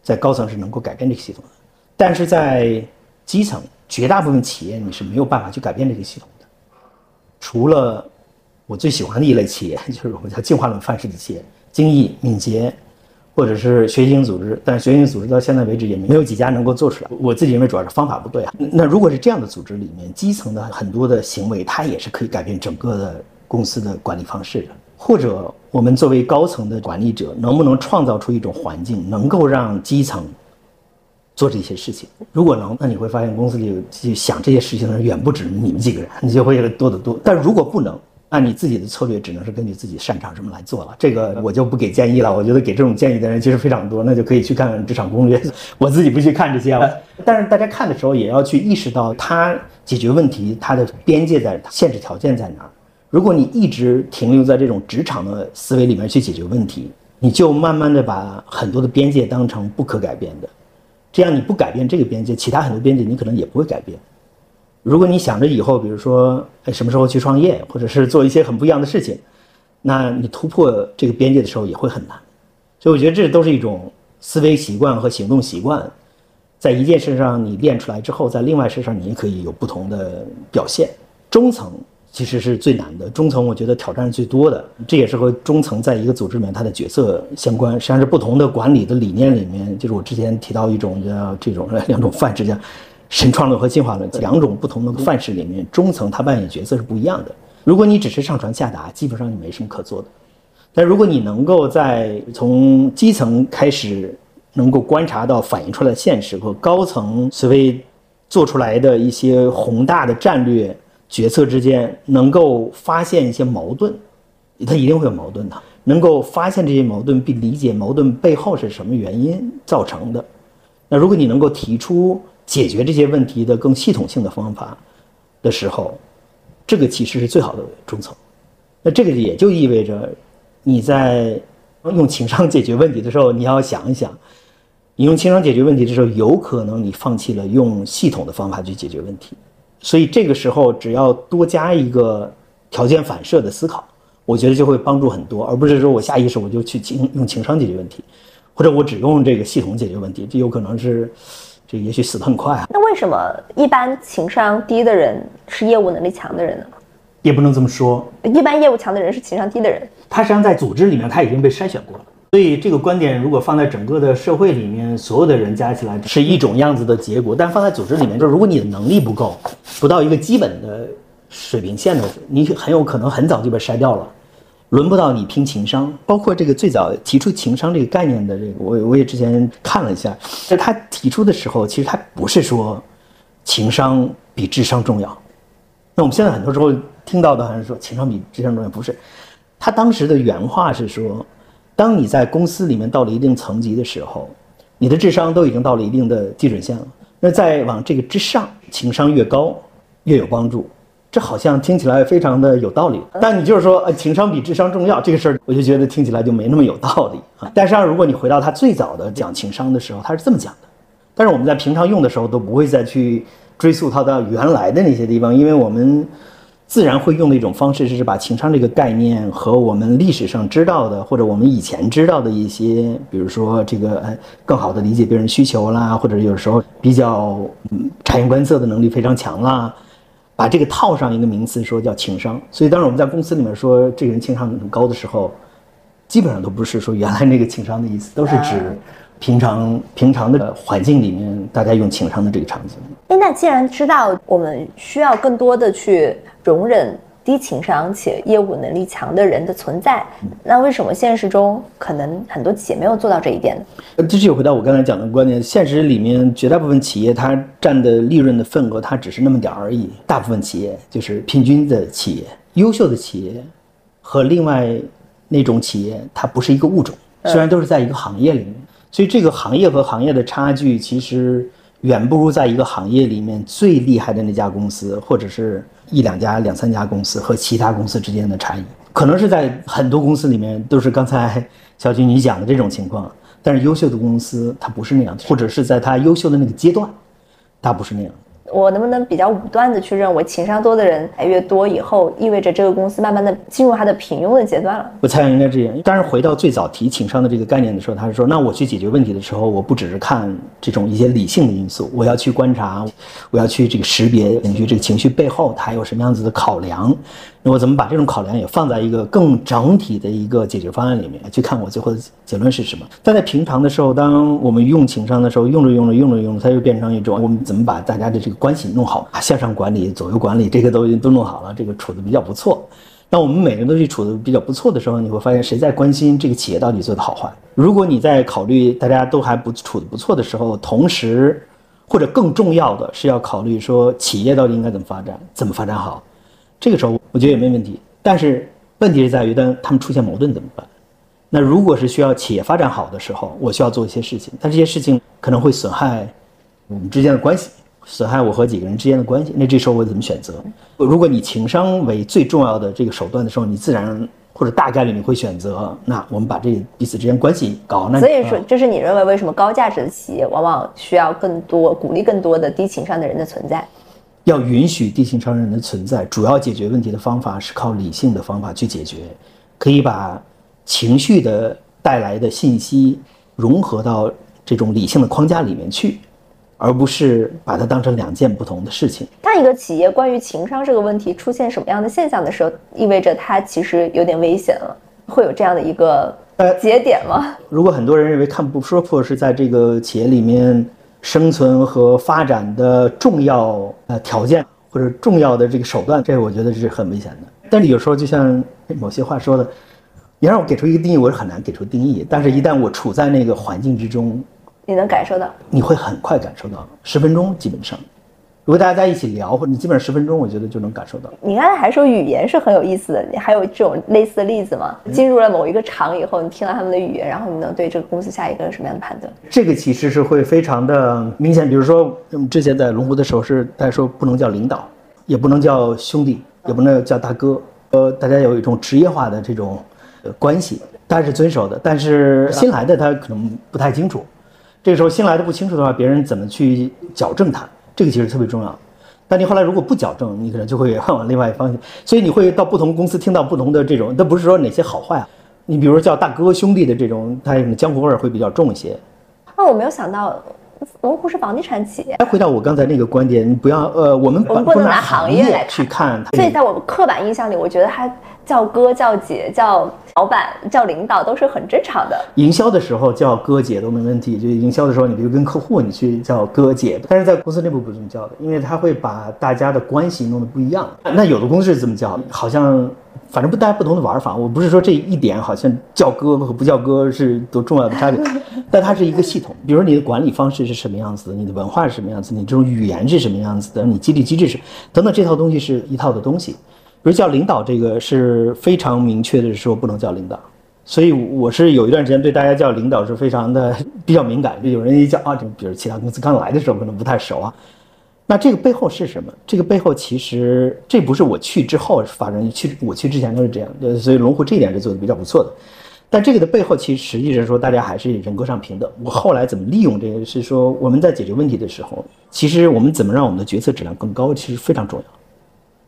在高层是能够改变这个系统的，但是在基层，绝大部分企业你是没有办法去改变这个系统的，除了我最喜欢的一类企业，就是我们叫进化论范式的企业，精益敏捷。或者是学习型组织，但是学习型组织到现在为止也没有几家能够做出来。我自己认为主要是方法不对啊。那如果是这样的组织里面，基层的很多的行为，它也是可以改变整个的公司的管理方式的。或者我们作为高层的管理者，能不能创造出一种环境，能够让基层做这些事情？如果能，那你会发现公司里去想这些事情的人远不止你们几个人，你就会多得多。但如果不能，按你自己的策略，只能是根据自己擅长什么来做了。这个我就不给建议了。我觉得给这种建议的人其实非常多，那就可以去看职场攻略。我自己不去看这些了。但是大家看的时候，也要去意识到它解决问题它的边界在限制条件在哪儿。如果你一直停留在这种职场的思维里面去解决问题，你就慢慢的把很多的边界当成不可改变的。这样你不改变这个边界，其他很多边界你可能也不会改变。如果你想着以后，比如说，哎，什么时候去创业，或者是做一些很不一样的事情，那你突破这个边界的时候也会很难。所以我觉得这都是一种思维习惯和行动习惯，在一件事上你练出来之后，在另外事上你也可以有不同的表现。中层其实是最难的，中层我觉得挑战是最多的，这也是和中层在一个组织里面他的角色相关。实际上是不同的管理的理念里面，就是我之前提到一种叫这种两种范式叫。神创论和进化论两种不同的范式里面，中层它扮演角色是不一样的。如果你只是上传下达，基本上你没什么可做的。但如果你能够在从基层开始，能够观察到反映出来的现实和高层所谓做出来的一些宏大的战略，决策之间能够发现一些矛盾，它一定会有矛盾的。能够发现这些矛盾，并理解矛盾背后是什么原因造成的。那如果你能够提出解决这些问题的更系统性的方法的时候，这个其实是最好的中层。那这个也就意味着你在用情商解决问题的时候，你要想一想，你用情商解决问题的时候，有可能你放弃了用系统的方法去解决问题。所以这个时候，只要多加一个条件反射的思考。我觉得就会帮助很多，而不是说我下意识我就去情用情商解决问题，或者我只用这个系统解决问题，这有可能是，这也许死得很快啊。那为什么一般情商低的人是业务能力强的人呢？也不能这么说，一般业务强的人是情商低的人。他实际上在组织里面他已经被筛选过了，所以这个观点如果放在整个的社会里面，所有的人加起来是一种样子的结果，但放在组织里面，就是如果你的能力不够，不到一个基本的水平线的，你很有可能很早就被筛掉了。轮不到你拼情商，包括这个最早提出情商这个概念的这个，我我也之前看了一下，在他提出的时候，其实他不是说情商比智商重要。那我们现在很多时候听到的好像说情商比智商重要，不是。他当时的原话是说，当你在公司里面到了一定层级的时候，你的智商都已经到了一定的基准线了，那再往这个之上，情商越高越有帮助。这好像听起来非常的有道理，但你就是说，呃，情商比智商重要这个事儿，我就觉得听起来就没那么有道理啊。但实际上，如果你回到他最早的讲情商的时候，他是这么讲的。但是我们在平常用的时候都不会再去追溯它到原来的那些地方，因为我们自然会用的一种方式是把情商这个概念和我们历史上知道的或者我们以前知道的一些，比如说这个呃更好的理解别人需求啦，或者有时候比较嗯察言观色的能力非常强啦。把这个套上一个名词，说叫情商。所以，当时我们在公司里面说这个人情商很高的时候，基本上都不是说原来那个情商的意思，都是指平常平常的环境里面大家用情商的这个场景。哎，那既然知道我们需要更多的去容忍。低情商且业务能力强的人的存在，那为什么现实中可能很多企业没有做到这一点呢？这就回到我刚才讲的观点，现实里面绝大部分企业它占的利润的份额，它只是那么点儿而已。大部分企业就是平均的企业，优秀的企业和另外那种企业，它不是一个物种，虽然都是在一个行业里面，所以这个行业和行业的差距其实。远不如在一个行业里面最厉害的那家公司，或者是一两家、两三家公司和其他公司之间的差异，可能是在很多公司里面都是刚才小军你讲的这种情况，但是优秀的公司它不是那样，或者是在它优秀的那个阶段，它不是那样。我能不能比较武断的去认为，情商多的人越来越多以后，意味着这个公司慢慢的进入它的平庸的阶段了？我猜应该这样。但是回到最早提情商的这个概念的时候，他是说，那我去解决问题的时候，我不只是看这种一些理性的因素，我要去观察，我要去这个识别，根据这个情绪背后它有什么样子的考量。那我怎么把这种考量也放在一个更整体的一个解决方案里面去看？我最后的结论是什么？但在平常的时候，当我们用情商的时候，用着用着用着用着，它就变成一种我们怎么把大家的这个关系弄好啊？向上管理、左右管理，这个都都弄好了，这个处的比较不错。当我们每个人都去处的比较不错的时候，你会发现谁在关心这个企业到底做的好坏？如果你在考虑大家都还不处的不错的时候，同时或者更重要的是要考虑说企业到底应该怎么发展，怎么发展好？这个时候我觉得也没问题，但是问题是在于，当他们出现矛盾怎么办？那如果是需要企业发展好的时候，我需要做一些事情，但这些事情可能会损害我们之间的关系，损害我和几个人之间的关系。那这时候我怎么选择？如果你情商为最重要的这个手段的时候，你自然或者大概率你会选择，那我们把这彼此之间关系搞。那所以说，这是你认为为什么高价值的企业往往需要更多鼓励更多的低情商的人的存在？要允许低情商人的存在，主要解决问题的方法是靠理性的方法去解决，可以把情绪的带来的信息融合到这种理性的框架里面去，而不是把它当成两件不同的事情。当一个企业关于情商这个问题出现什么样的现象的时候，意味着它其实有点危险了，会有这样的一个呃节点吗？如果很多人认为看不说破是在这个企业里面。生存和发展的重要呃条件或者重要的这个手段，这我觉得是很危险的。但是有时候就像某些话说的，你让我给出一个定义，我是很难给出定义。但是一旦我处在那个环境之中，你能感受到，你会很快感受到，十分钟基本上，如果大家在一起聊，或者你基本上十分钟，我觉得就能感受到。你刚才还说语言是很有意思的，你还有这种类似的例子吗？进入了某一个厂以后，你听了他们的语言，然后你能对这个公司下一个什么样的判断？这个其实是会非常的明显。比如说，我们之前在龙湖的时候是大家说不能叫领导，也不能叫兄弟，也不能叫大哥，呃，大家有一种职业化的这种呃关系，大家是遵守的。但是新来的他可能不太清楚，这个时候新来的不清楚的话，别人怎么去矫正他？这个其实特别重要，但你后来如果不矫正，你可能就会往另外一方向。所以你会到不同公司听到不同的这种，那不是说哪些好坏啊。你比如叫大哥兄弟的这种，他什么江湖味儿会比较重一些。哦，我没有想到，龙湖是房地产企业。再回到我刚才那个观点，你不要呃，我们我们不能拿行业来去看。所以在我们刻板印象里，我觉得他叫哥、叫姐、叫老板、叫领导都是很正常的。营销的时候叫哥姐都没问题，就营销的时候，你比如跟客户你去叫哥姐，但是在公司内部不这么叫的，因为他会把大家的关系弄得不一样。那有的公司是这么叫，好像。反正不，大家不同的玩法。我不是说这一点好像叫哥和不叫哥是多重要的差别，但它是一个系统。比如你的管理方式是什么样子的，你的文化是什么样子，你这种语言是什么样子的，你激励机制是等等，这套东西是一套的东西。比如叫领导，这个是非常明确的说不能叫领导。所以我是有一段时间对大家叫领导是非常的比较敏感。就有人一叫啊，就比如其他公司刚来的时候可能不太熟啊。那这个背后是什么？这个背后其实这不是我去之后发生，去我去之前都是这样，所以龙湖这一点是做的比较不错的。但这个的背后其实实际上说，大家还是人格上平等。我后来怎么利用这个？是说我们在解决问题的时候，其实我们怎么让我们的决策质量更高，其实非常重要。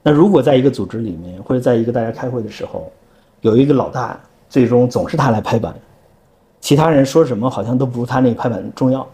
那如果在一个组织里面，或者在一个大家开会的时候，有一个老大，最终总是他来拍板，其他人说什么好像都不如他那个拍板重要，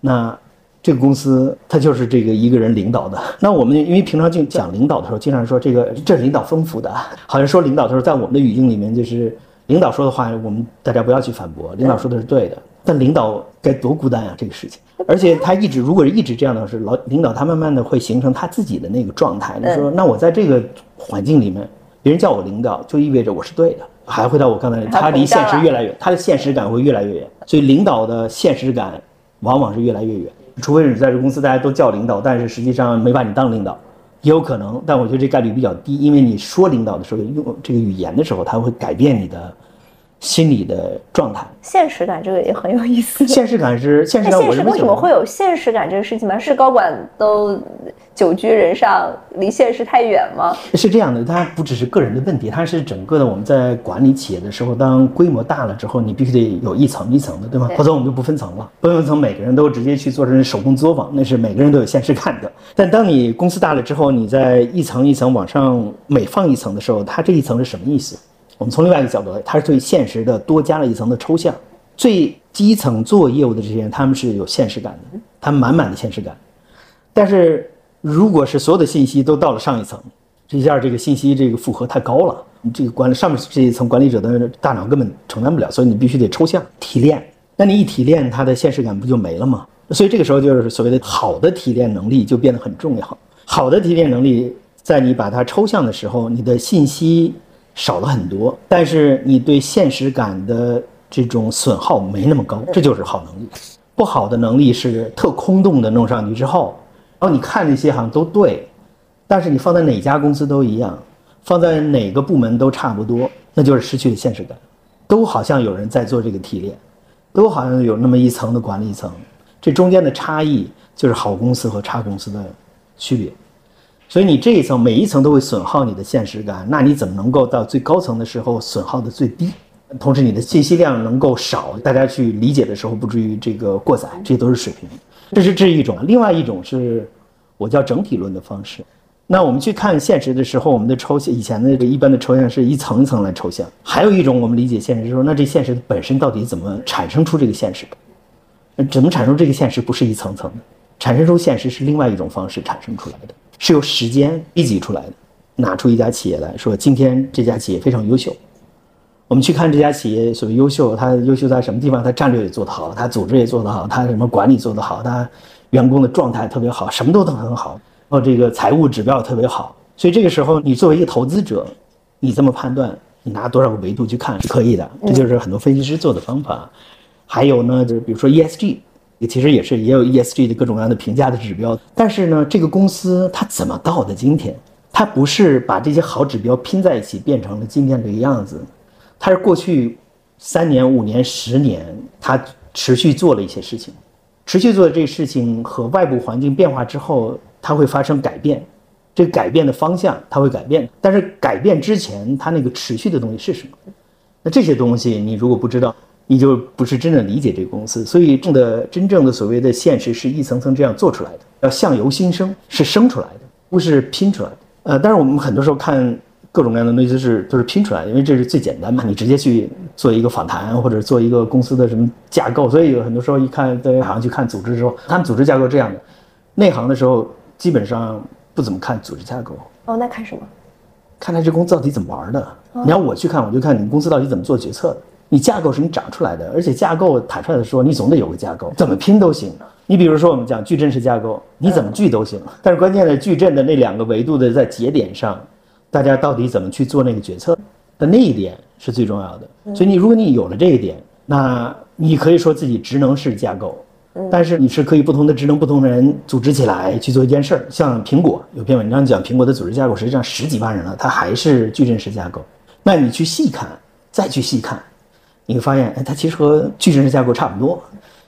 那。这个公司他就是这个一个人领导的。那我们因为平常就讲领导的时候，经常说这个这是领导吩咐的，好像说领导的时候，在我们的语境里面就是领导说的话，我们大家不要去反驳，领导说的是对的。但领导该多孤单啊，这个事情。而且他一直如果是一直这样的是老领导，他慢慢的会形成他自己的那个状态。你说那我在这个环境里面，别人叫我领导，就意味着我是对的。还回到我刚才，他离现实越来越，他的现实感会越来越远。所以领导的现实感往往是越来越远。除非你在这公司大家都叫领导，但是实际上没把你当领导，也有可能。但我觉得这概率比较低，因为你说领导的时候用这个语言的时候，他会改变你的心理的状态。现实感这个也很有意思。现实感是现实感，为什么会有现实感这个事情吗？是高管都。久居人上，离现实太远吗？是这样的，它不只是个人的问题，它是整个的。我们在管理企业的时候，当规模大了之后，你必须得有一层一层的，对吗？否则我们就不分层了，不分层，每个人都直接去做成手工作坊，那是每个人都有现实感的。但当你公司大了之后，你在一层一层往上每放一层的时候，它这一层是什么意思？我们从另外一个角度来，它是对现实的多加了一层的抽象。最基层做业务的这些人，他们是有现实感的，他们满满的现实感，但是。如果是所有的信息都到了上一层，这一下这个信息这个负荷太高了，你这个管理上面这一层管理者的大脑根本承担不了，所以你必须得抽象提炼。那你一提炼，它的现实感不就没了吗？所以这个时候就是所谓的好的提炼能力就变得很重要。好的提炼能力，在你把它抽象的时候，你的信息少了很多，但是你对现实感的这种损耗没那么高，这就是好能力。不好的能力是特空洞的弄上去之后。然后你看那些好像都对，但是你放在哪家公司都一样，放在哪个部门都差不多，那就是失去了现实感。都好像有人在做这个提炼，都好像有那么一层的管理层，这中间的差异就是好公司和差公司的区别。所以你这一层每一层都会损耗你的现实感，那你怎么能够到最高层的时候损耗的最低？同时你的信息量能够少，大家去理解的时候不至于这个过载，这都是水平。这是这一种，另外一种是，我叫整体论的方式。那我们去看现实的时候，我们的抽象以前的这一般的抽象是一层一层来抽象。还有一种我们理解现实是说，那这现实本身到底怎么产生出这个现实的？怎么产生这个现实不是一层层的，产生出现实是另外一种方式产生出来的，是由时间逼挤出来的。拿出一家企业来说，今天这家企业非常优秀。我们去看这家企业所谓优秀，它优秀在什么地方？它战略也做得好，它组织也做得好，它什么管理做得好，它员工的状态特别好，什么都都很好。然后这个财务指标也特别好，所以这个时候你作为一个投资者，你这么判断，你拿多少个维度去看是可以的，这就是很多分析师做的方法。还有呢，就是比如说 ESG，也其实也是也有 ESG 的各种各样的评价的指标。但是呢，这个公司它怎么到的今天？它不是把这些好指标拼在一起变成了今天这个样子，它是过去三年、五年、十年，它持续做了一些事情，持续做的这个事情和外部环境变化之后，它会发生改变。这个改变的方向它会改变，但是改变之前它那个持续的东西是什么？那这些东西你如果不知道，你就不是真正理解这个公司。所以，正的真正的所谓的现实是一层层这样做出来的，要相由心生，是生出来的，不是拼出来的。呃，但是我们很多时候看各种各样的东西都是都是拼出来的，因为这是最简单嘛。你直接去做一个访谈或者做一个公司的什么架构，所以有很多时候一看在好像去看组织的时候，他们组织架构这样的，内行的时候基本上。不怎么看组织架构哦，那看什么？看他这公司到底怎么玩的。你要我去看，我就看你们公司到底怎么做决策的。你架构是你长出来的，而且架构坦率的说，你总得有个架构，怎么拼都行。你比如说我们讲矩阵式架构，你怎么聚都行。但是关键的矩阵的那两个维度的在节点上，大家到底怎么去做那个决策的那一点是最重要的。所以你如果你有了这一点，那你可以说自己职能式架构。但是你是可以不同的职能、不同的人组织起来去做一件事儿。像苹果有篇文章讲苹果的组织架构，实际上十几万人了，它还是矩阵式架构。那你去细看，再去细看，你会发现，哎，它其实和矩阵式架构差不多，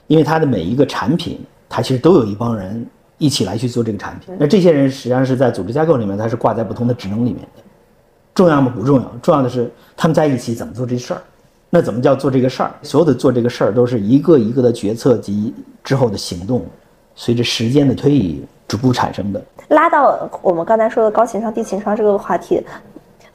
因为它的每一个产品，它其实都有一帮人一起来去做这个产品。那这些人实际上是在组织架构里面，它是挂在不同的职能里面的。重要吗？不重要，重要的是他们在一起怎么做这事儿。那怎么叫做这个事儿？所有的做这个事儿都是一个一个的决策及之后的行动，随着时间的推移逐步产生的。拉到我们刚才说的高情商低情商这个话题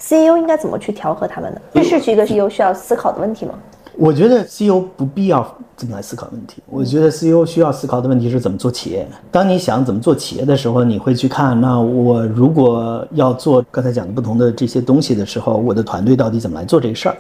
，CEO 应该怎么去调和他们呢？这是一个 CEO 需要思考的问题吗？我觉得 CEO 不必要这么来思考问题。我觉得 CEO 需要思考的问题是怎么做企业。当你想怎么做企业的时候，你会去看，那我如果要做刚才讲的不同的这些东西的时候，我的团队到底怎么来做这个事儿？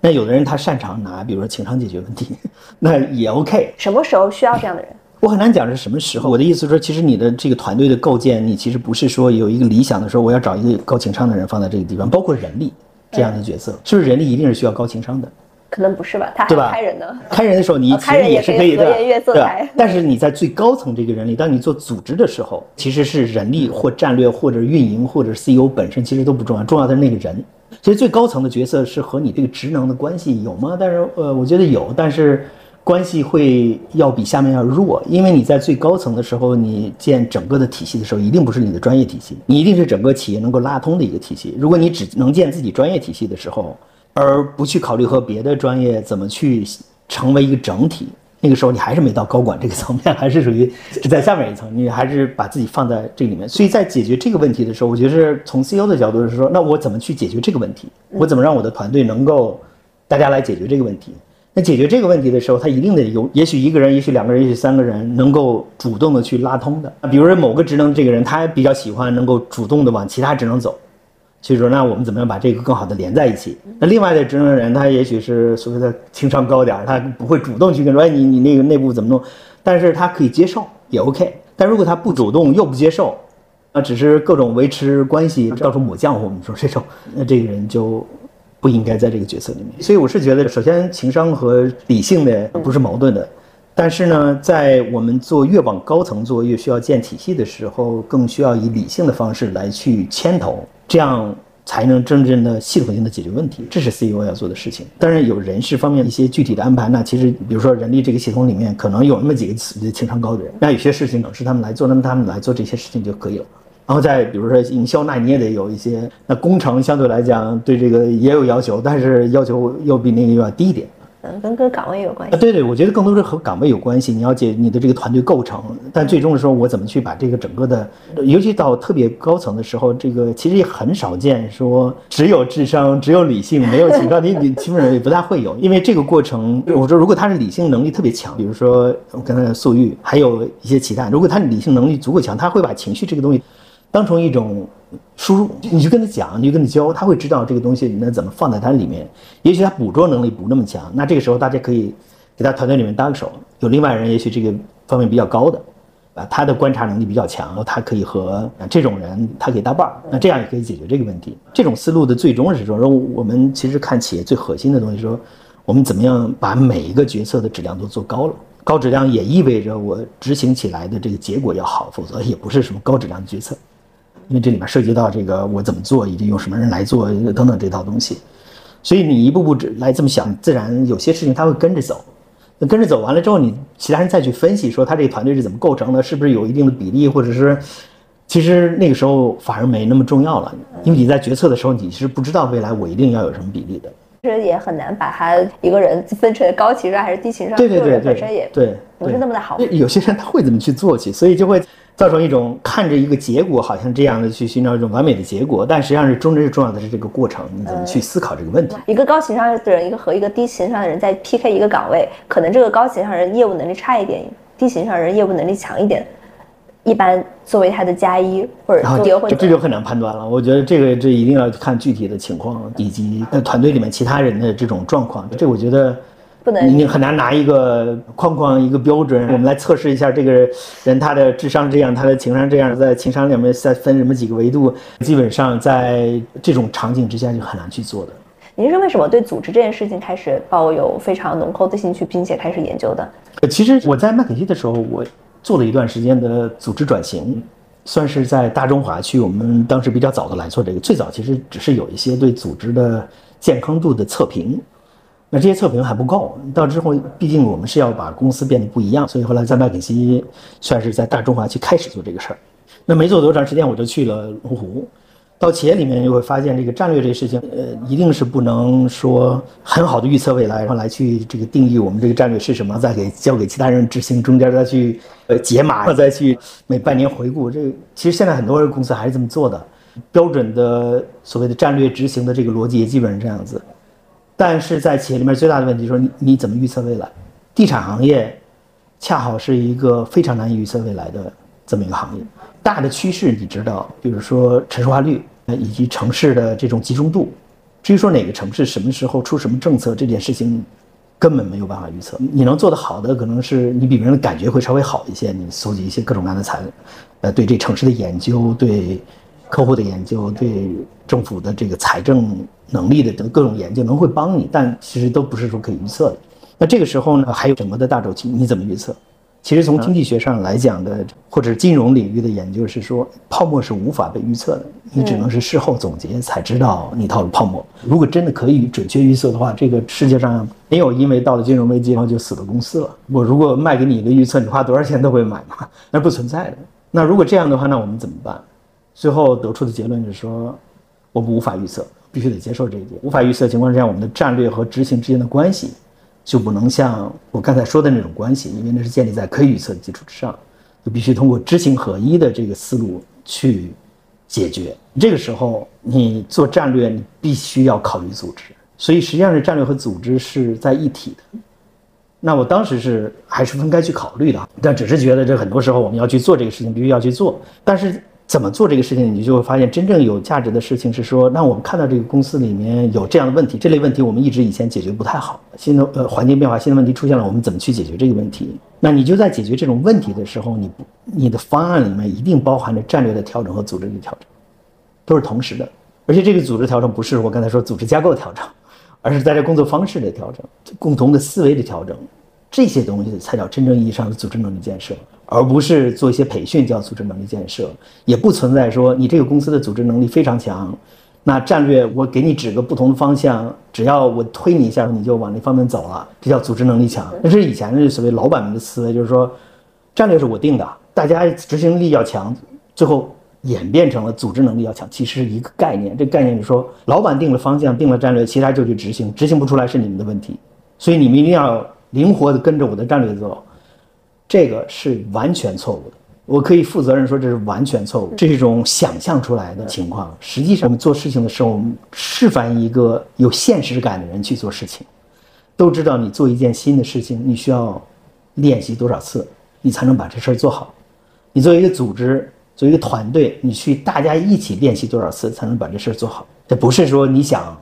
那有的人他擅长拿，比如说情商解决问题，那也 OK。什么时候需要这样的人？我很难讲是什么时候。我的意思说，其实你的这个团队的构建，你其实不是说有一个理想的时候，我要找一个高情商的人放在这个地方，包括人力这样的角色，是不是人力一定是需要高情商的？可能不是吧，他对吧？开人呢？开人的时候，你其实也是可以的，对但是你在最高层这个人力，当你做组织的时候，其实是人力或战略或者运营或者 CEO 本身其实都不重要，重要的是那个人。其实最高层的角色是和你这个职能的关系有吗？但是呃，我觉得有，但是关系会要比下面要弱，因为你在最高层的时候，你建整个的体系的时候，一定不是你的专业体系，你一定是整个企业能够拉通的一个体系。如果你只能建自己专业体系的时候，而不去考虑和别的专业怎么去成为一个整体。那个时候你还是没到高管这个层面，还是属于是在下面一层，你还是把自己放在这里面。所以在解决这个问题的时候，我觉得是从 CEO 的角度是说，那我怎么去解决这个问题？我怎么让我的团队能够大家来解决这个问题？那解决这个问题的时候，他一定得有，也许一个人，也许两个人，也许三个人，能够主动的去拉通的。比如说某个职能，这个人他比较喜欢能够主动的往其他职能走。所以说，那我们怎么样把这个更好的连在一起？那另外的职能人，他也许是所谓的情商高点儿，他不会主动去跟说，哎，你你那个内部怎么弄？但是他可以接受，也 OK。但如果他不主动又不接受，那只是各种维持关系，到处抹浆糊，我们说这种，那这个人就不应该在这个角色里面。所以我是觉得，首先情商和理性的不是矛盾的。但是呢，在我们做越往高层做，越需要建体系的时候，更需要以理性的方式来去牵头，这样才能真正的系统性的解决问题。这是 CEO 要做的事情。当然，有人事方面一些具体的安排，那其实比如说人力这个系统里面，可能有那么几个情商高的人，那有些事情是他们来做，那么他们来做这些事情就可以了。然后再比如说营销，那你也得有一些。那工程相对来讲对这个也有要求，但是要求又比那个又要低一点。嗯，跟跟岗位有关系，对对，我觉得更多是和岗位有关系。你要解你的这个团队构成，但最终的时候，我怎么去把这个整个的，尤其到特别高层的时候，这个其实也很少见说只有智商、只有理性，没有情商，你你基本上也不大会有。因为这个过程，我说如果他是理性能力特别强，比如说我刚才素玉，还有一些其他，如果他理性能力足够强，他会把情绪这个东西当成一种。输入，你就跟他讲，你就跟他教，他会知道这个东西能怎么放在他里面。也许他捕捉能力不那么强，那这个时候大家可以给他团队里面搭个手，有另外人，也许这个方面比较高的，啊，他的观察能力比较强，他可以和这种人他可以搭伴儿，那这样也可以解决这个问题。这种思路的最终是说，说我们其实看企业最核心的东西，说我们怎么样把每一个决策的质量都做高了。高质量也意味着我执行起来的这个结果要好，否则也不是什么高质量的决策。因为这里面涉及到这个我怎么做，以及用什么人来做等等这套东西，所以你一步步来这么想，自然有些事情他会跟着走。那跟着走完了之后，你其他人再去分析说他这个团队是怎么构成的，是不是有一定的比例，或者是其实那个时候反而没那么重要了，因为你在决策的时候你是不知道未来我一定要有什么比例的。其实也很难把他一个人分成高情商还是低情商，对对对对，本身也对不是那么的好。有些人他会怎么去做去，所以就会造成一种看着一个结果好像这样的去寻找一种完美的结果，但实际上是真正重要的是这个过程，你怎么去思考这个问题。一个高情商的人，一个和一个低情商的人在 PK 一个岗位，可能这个高情商人业务能力差一点，低情商人业务能力强一点。一般作为他的加一或者这这就很难判断了。我觉得这个这一定要看具体的情况以及团队里面其他人的这种状况。这我觉得不能你很难拿一个框框一个标准，我们来测试一下这个人他的智商这样，他的情商这样，在情商里面再分什么几个维度，基本上在这种场景之下就很难去做的。您是为什么对组织这件事情开始抱有非常浓厚的兴趣，并且开始研究的？其实我在麦肯锡的时候，我。做了一段时间的组织转型，算是在大中华区，我们当时比较早的来做这个。最早其实只是有一些对组织的健康度的测评，那这些测评还不够。到之后，毕竟我们是要把公司变得不一样，所以后来在麦肯锡算是在大中华区开始做这个事儿。那没做多长时间，我就去了龙湖。到企业里面，就会发现这个战略这事情，呃，一定是不能说很好的预测未来，然后来去这个定义我们这个战略是什么，再给交给其他人执行，中间再去呃解码，再去每半年回顾。这个其实现在很多公司还是这么做的，标准的所谓的战略执行的这个逻辑也基本上这样子。但是在企业里面最大的问题说你你怎么预测未来？地产行业恰好是一个非常难以预测未来的这么一个行业。大的趋势你知道，比如说城市化率。以及城市的这种集中度，至于说哪个城市什么时候出什么政策这件事情，根本没有办法预测。你能做得好的，可能是你比别人的感觉会稍微好一些。你搜集一些各种各样的材料，呃，对这城市的研究，对客户的研究，对政府的这个财政能力的各种研究，能会帮你，但其实都不是说可以预测的。那这个时候呢，还有整个的大周期，你怎么预测？其实从经济学上来讲的，或者金融领域的研究是说，泡沫是无法被预测的，你只能是事后总结才知道你套了泡沫。如果真的可以准确预测的话，这个世界上没有因为到了金融危机然后就死的公司了。我如果卖给你一个预测，你花多少钱都会买吗？那不存在的。那如果这样的话，那我们怎么办？最后得出的结论是说，我们无法预测，必须得接受这一点。无法预测情况之下，我们的战略和执行之间的关系。就不能像我刚才说的那种关系，因为那是建立在可以预测的基础之上，就必须通过知行合一的这个思路去解决。这个时候，你做战略，你必须要考虑组织，所以实际上是战略和组织是在一体的。那我当时是还是分开去考虑的，但只是觉得这很多时候我们要去做这个事情，必须要去做，但是。怎么做这个事情，你就会发现真正有价值的事情是说，那我们看到这个公司里面有这样的问题，这类问题我们一直以前解决不太好，新的呃环境变化，新的问题出现了，我们怎么去解决这个问题？那你就在解决这种问题的时候，你你的方案里面一定包含着战略的调整和组织的调整，都是同时的。而且这个组织调整不是我刚才说组织架构调整，而是在这工作方式的调整，共同的思维的调整，这些东西才叫真正意义上的组织能力建设。而不是做一些培训叫组织能力建设，也不存在说你这个公司的组织能力非常强，那战略我给你指个不同的方向，只要我推你一下，你就往那方面走了，这叫组织能力强。那是以前的所谓老板们的思维，就是说战略是我定的，大家执行力要强，最后演变成了组织能力要强，其实是一个概念。这概念是说，老板定了方向，定了战略，其他就去执行，执行不出来是你们的问题，所以你们一定要灵活的跟着我的战略走。这个是完全错误的，我可以负责任说这是完全错误，这是一种想象出来的情况。实际上，我们做事情的时候，我们示范一个有现实感的人去做事情，都知道你做一件新的事情，你需要练习多少次，你才能把这事儿做好。你作为一个组织，作为一个团队，你去大家一起练习多少次才能把这事儿做好？这不是说你想。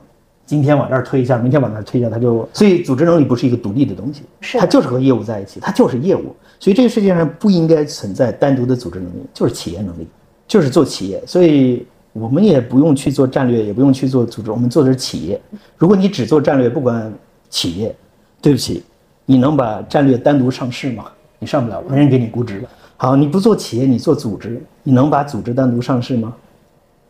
今天往这儿推一下，明天往那儿推一下，它就所以组织能力不是一个独立的东西，它就是和业务在一起，它就是业务。所以这个世界上不应该存在单独的组织能力，就是企业能力，就是做企业。所以我们也不用去做战略，也不用去做组织，我们做的是企业。如果你只做战略，不管企业，对不起，你能把战略单独上市吗？你上不了，没人给你估值。好，你不做企业，你做组织，你能把组织单独上市吗？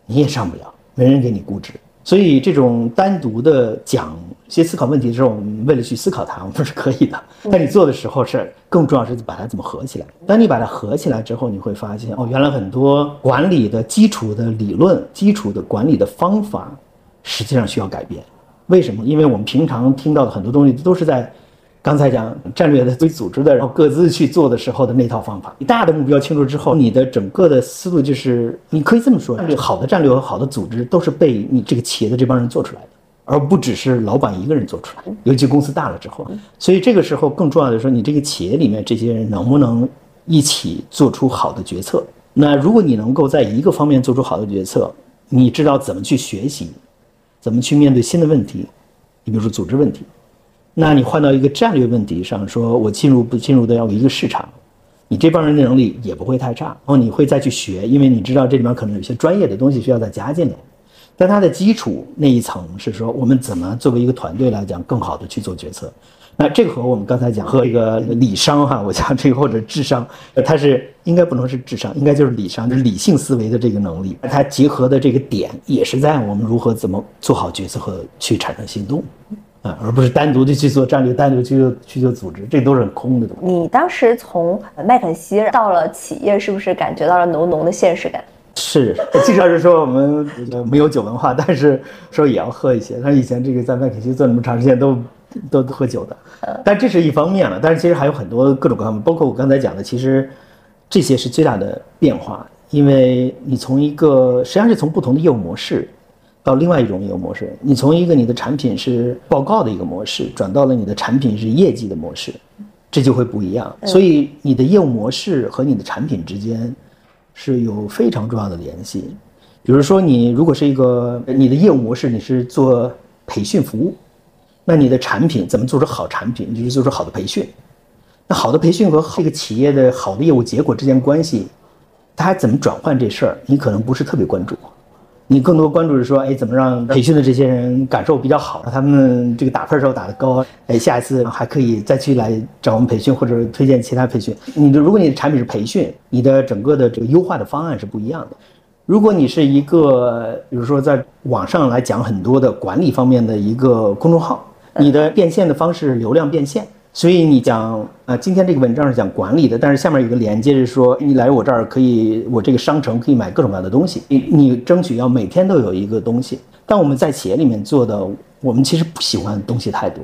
你也上不了，没人给你估值。所以这种单独的讲一些思考问题的时候，我们为了去思考它，我们是可以的。但你做的时候是更重要是把它怎么合起来。当你把它合起来之后，你会发现哦，原来很多管理的基础的理论、基础的管理的方法，实际上需要改变。为什么？因为我们平常听到的很多东西都是在。刚才讲战略的对组织的，然后各自去做的时候的那套方法，你大的目标清楚之后，你的整个的思路就是，你可以这么说，好的战略和好的组织都是被你这个企业的这帮人做出来的，而不只是老板一个人做出来。尤其公司大了之后，所以这个时候更重要的说，你这个企业里面这些人能不能一起做出好的决策？那如果你能够在一个方面做出好的决策，你知道怎么去学习，怎么去面对新的问题，你比如说组织问题。那你换到一个战略问题上，说我进入不进入的要一个市场，你这帮人的能力也不会太差。然后你会再去学，因为你知道这里面可能有些专业的东西需要再加进来。但它的基础那一层是说，我们怎么作为一个团队来讲，更好的去做决策。那这个和我们刚才讲和一个理商哈，我讲这个或者智商，它是应该不能是智商，应该就是理商，就是理性思维的这个能力。它结合的这个点也是在我们如何怎么做好决策和去产生行动。啊，而不是单独的去做战略，单独去去做组织，这都是很空的东西。你当时从麦肯锡到了企业，是不是感觉到了浓浓的现实感？是，经常是说我们没有酒文化，但是说也要喝一些。但是以前这个在麦肯锡做那么长时间，都都喝酒的。但这是一方面了，但是其实还有很多各种各样的，包括我刚才讲的，其实这些是最大的变化，因为你从一个实际上是从不同的业务模式。到另外一种业务模式，你从一个你的产品是报告的一个模式，转到了你的产品是业绩的模式，这就会不一样。所以你的业务模式和你的产品之间是有非常重要的联系。比如说，你如果是一个你的业务模式你是做培训服务，那你的产品怎么做出好产品，就是做出好的培训。那好的培训和这个企业的好的业务结果之间关系，它还怎么转换这事儿，你可能不是特别关注。你更多关注是说，哎，怎么让培训的这些人感受比较好，让他们这个打分时候打得高，哎，下一次还可以再去来找我们培训或者推荐其他培训。你的如果你的产品是培训，你的整个的这个优化的方案是不一样的。如果你是一个，比如说在网上来讲很多的管理方面的一个公众号，你的变现的方式流量变现。所以你讲啊，今天这个文章是讲管理的，但是下面有个连接是说，你来我这儿可以，我这个商城可以买各种各样的东西。你你争取要每天都有一个东西。但我们在企业里面做的，我们其实不喜欢东西太多，